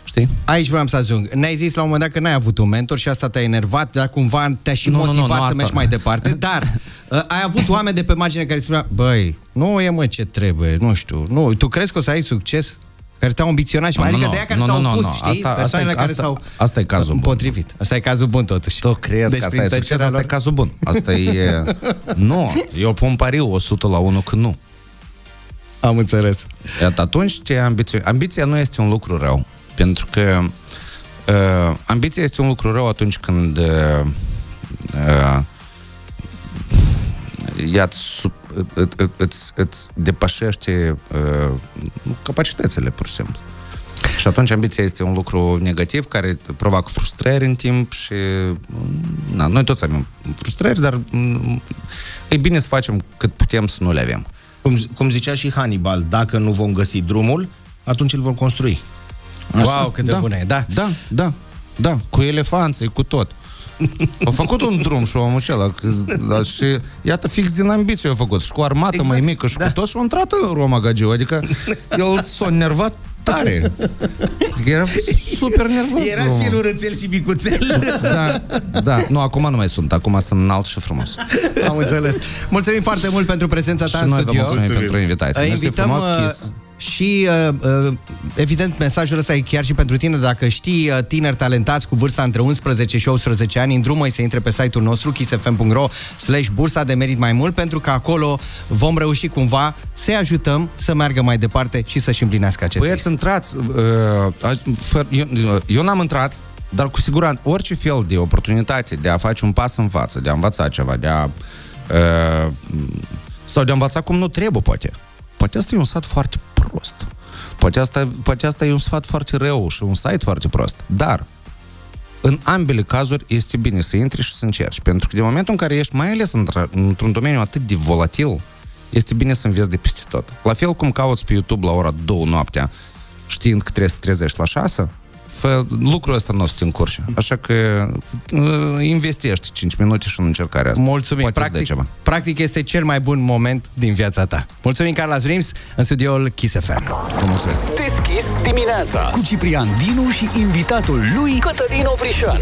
F: știi?
A: Aici vreau să ajung. Ne-ai zis la un moment dat că n-ai avut un mentor și asta te-a enervat, dar cumva te-a și
F: Nu, nu, nu,
A: motivat
F: nu,
A: să
F: asta-
A: mergi mai departe. Dar uh, ai avut oameni de pe margine care spuneau, băi, nu e mă ce trebuie, nu știu. Nu, tu crezi că o să ai succes? Care te-au ambiționat și mai,
F: Nu,
A: adică
F: nu,
A: de aia care
F: nu,
A: s-au
F: nu, nu,
A: opus,
F: nu.
A: știi?
F: Asta- asta e-
A: Persoanele care
F: asta-
A: s-au
F: asta e cazul bun.
A: împotrivit. Asta e cazul bun totuși.
F: Tu crezi
A: Deci,
F: că asta
A: prin
F: e succes,
A: tăcerea
F: asta e
A: lor-
F: cazul bun. Asta e... nu, eu pun pariu 100 la 1 că nu.
A: Am înțeles.
F: Iată, atunci ce ambiție? Ambiția nu este un lucru rău. Pentru că uh, ambiția este un lucru rău atunci când uh, uh, ea îți, sup- î- î- îți, îți depășește uh, capacitățile, pur și simplu. Și atunci ambiția este un lucru negativ care provoacă frustrări în timp și na, noi toți avem frustrări, dar mm, e bine să facem cât putem să nu le avem.
L: Cum, cum zicea și Hannibal, dacă nu vom găsi drumul, atunci îl vom construi.
A: Wow, cât de bună e, da.
F: Da, da, da, cu elefanțe, cu tot. A făcut un drum și omul acela că- da, și iată fix din ambiție a făcut și cu armată exact, mai mică și da. cu tot și a intrat în Roma Gagiu, adică el s-a nervat tare. Adică era super nervos.
L: Era și el urățel și micuțel.
F: Da, da. Nu, acum nu mai sunt. Acum sunt înalt și frumos.
A: Am înțeles. Mulțumim foarte mult pentru prezența ta
F: Și
A: în
F: noi vă
A: studio.
F: mulțumim pentru invitație. Mersi
A: Invităm
F: frumos,
A: uh,
F: Kiss.
A: Și, uh, uh, evident, mesajul ăsta e chiar și pentru tine. Dacă știi uh, tineri talentați cu vârsta între 11 și 18 ani, îndrumă să intre pe site-ul nostru kissfm.ro slash bursa de merit mai mult, pentru că acolo vom reuși cumva să-i ajutăm să meargă mai departe și să-și împlinească acest
F: Băieți, intrați. Uh, uh, făr, eu, eu n-am intrat, dar cu siguranță orice fel de oportunitate de a face un pas în față, de a învăța ceva, de a... Uh, sau de a învăța cum nu trebuie, poate. Poate asta e un sfat foarte prost. Poate asta, poate asta e un sfat foarte rău și un site foarte prost. Dar, în ambele cazuri, este bine să intri și să încerci. Pentru că de momentul în care ești, mai ales într- într-un domeniu atât de volatil, este bine să înveți de peste tot. La fel cum cauți pe YouTube la ora 2 noaptea, știind că trebuie să te trezești la 6, fă, lucrul ăsta nu o să te încurce. Așa că uh, investești 5 minute și în încercarea asta.
A: Mulțumim.
F: Poate practic,
A: Practic,
F: ceva.
A: practic este cel mai bun moment din viața ta. Mulțumim, Carla Zrims, în studioul Kiss FM.
F: Vă mulțumesc.
B: Deschis dimineața cu Ciprian Dinu și invitatul lui Cătălin Oprișan.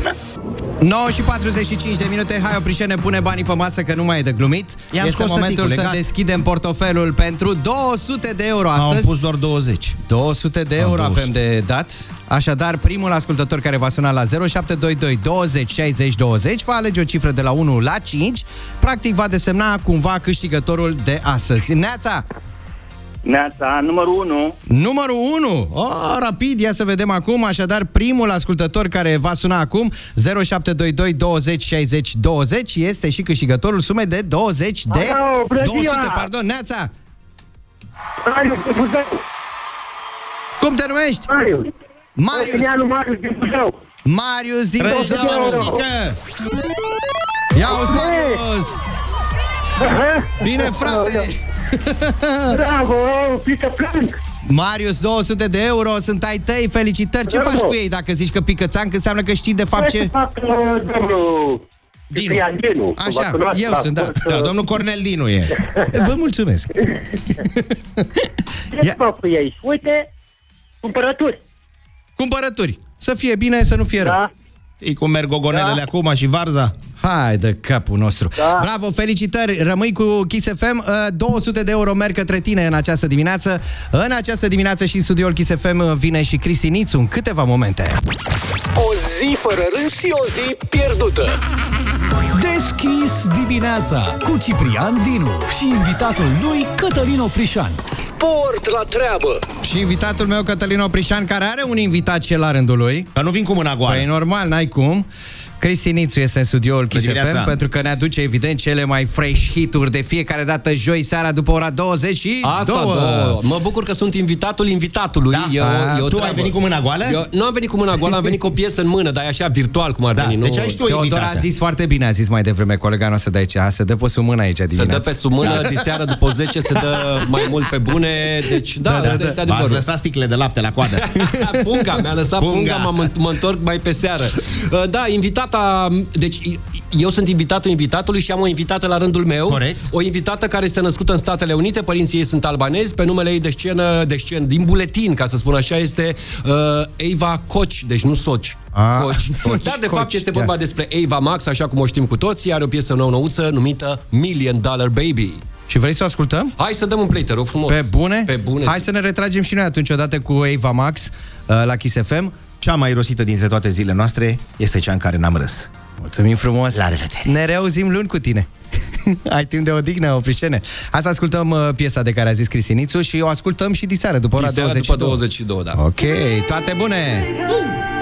A: 9 și 45 de minute, hai Oprișene, pune banii pe masă că nu mai e de glumit.
L: I-am
A: este
L: scos
A: momentul
L: tăticule,
A: să
L: gata.
A: deschidem portofelul pentru 200 de euro astăzi.
L: Am pus doar 20.
A: 200 de euro
L: 200.
A: avem de dat. Așadar, primul ascultător care va suna la 0722 20 60 20 va alege o cifră de la 1 la 5. Practic va desemna cumva câștigătorul de astăzi. Neața!
O: Neața, numărul 1.
A: Numărul 1. Oh, rapid, ia să vedem acum. Așadar, primul ascultător care va suna acum, 0722 20 60 20, este și câștigătorul sumei de 20 de...
N: Alo, bună
A: 200,
N: ziua!
A: pardon, Neața!
N: Marius din Buzău.
A: Cum te numești?
N: Marius.
A: Marius.
N: Cristianu Marius din Buzău.
A: Marius din
N: Trăiește
A: Buzău.
N: Marusică!
A: Ia uzi, Marius! Bine, frate!
N: Bravo, Peter Plank!
A: Marius, 200 de euro, sunt ai tăi, felicitări. Ce
N: Bravo.
A: faci cu ei dacă zici că pică țancă? Înseamnă că știi de fapt
N: Ce să
A: ce...
N: fac, uh, domnul Ciprian Dinu? Vă
A: Așa,
N: cunoaște
A: eu
N: la
A: sunt, da.
N: fost,
L: Da,
N: uh,
L: domnul Cornel Dinu e.
A: Vă mulțumesc.
N: Ce fac cu ei? Uite, cumpărături.
A: Cumpărături. Să fie bine, să nu fie rău.
N: Da.
L: Ei cum merg gogonelele
A: Da.
L: acum și varza?
A: Hai de capul nostru. Da. Bravo, felicitări. Rămâi cu Kiss FM. Uh, 200 de euro merg către tine în această dimineață. În această dimineață și în studioul Kiss FM vine și Cristi Nițu în câteva momente.
B: O zi fără râs și o zi pierdută. Deschis dimineața cu Ciprian Dinu și invitatul lui Cătălin Oprișan.
A: Sport la treabă! Și invitatul meu, Cătălin Oprișan, care are un invitat ce la rândul lui.
L: Că nu vin cu mâna goală.
A: Păi normal, n-ai cum. Cristi Nițu este în studioul Kiss
L: dimineața.
A: FM pentru că ne aduce evident cele mai fresh hituri de fiecare dată joi seara după ora 22.
T: Asta două. Mă bucur că sunt invitatul invitatului.
L: Da.
T: E o,
L: A,
T: e o
L: tu ai
T: treabă.
L: venit cu mâna goală?
T: Eu nu am venit cu mâna goală, am venit cu o piesă în mână, dar e așa virtual cum ar
L: Da,
T: veni. Nu...
L: deci ai și tu
A: Teodor a zis foarte bine, a zis mai devreme colega noastră de aici, se dă pe sub mână aici
T: Se
A: dimineața.
T: dă pe sub mână, diseară după 10 se dă mai mult pe bune, deci da, da, da, este
L: V-ați
T: adevărul.
L: lăsat sticle de lapte la coadă.
T: punga, mi-a lăsat punga,
L: Punga.
T: punga mă, mă întorc mai pe seară. Uh, Da, invitata, deci eu sunt invitatul invitatului și am o invitată la rândul meu.
L: Corect.
T: O invitată care este născută în Statele Unite, părinții ei sunt albanezi, pe numele ei de scenă, de scenă din buletin, ca să spun așa, este uh, Eva Coci, deci nu Soci.
A: Ah,
T: Coci.
A: Coci,
T: Dar de
A: Coci,
T: fapt este
A: da.
T: vorba despre Eva Max, așa cum o știm cu toții, are o piesă nouă-nouță numită Million Dollar Baby.
A: Și vrei să o ascultăm?
T: Hai să dăm un play, te rog frumos.
A: Pe bune?
T: Pe bune.
A: Hai să ne retragem și noi atunci odată cu Eva Max uh, la Kiss FM.
L: Cea mai rosită dintre toate zilele noastre este cea în care n-am râs.
A: Mulțumim frumos!
L: La revedere!
A: Ne reauzim luni cu tine. Ai timp de odihnă, oprișene. Hai să ascultăm uh, piesa de care a zis Crisinițu și o ascultăm și diseară, după ora
T: Diseară
A: 22.
T: după 22, da.
A: Ok, toate bune!
T: Uh!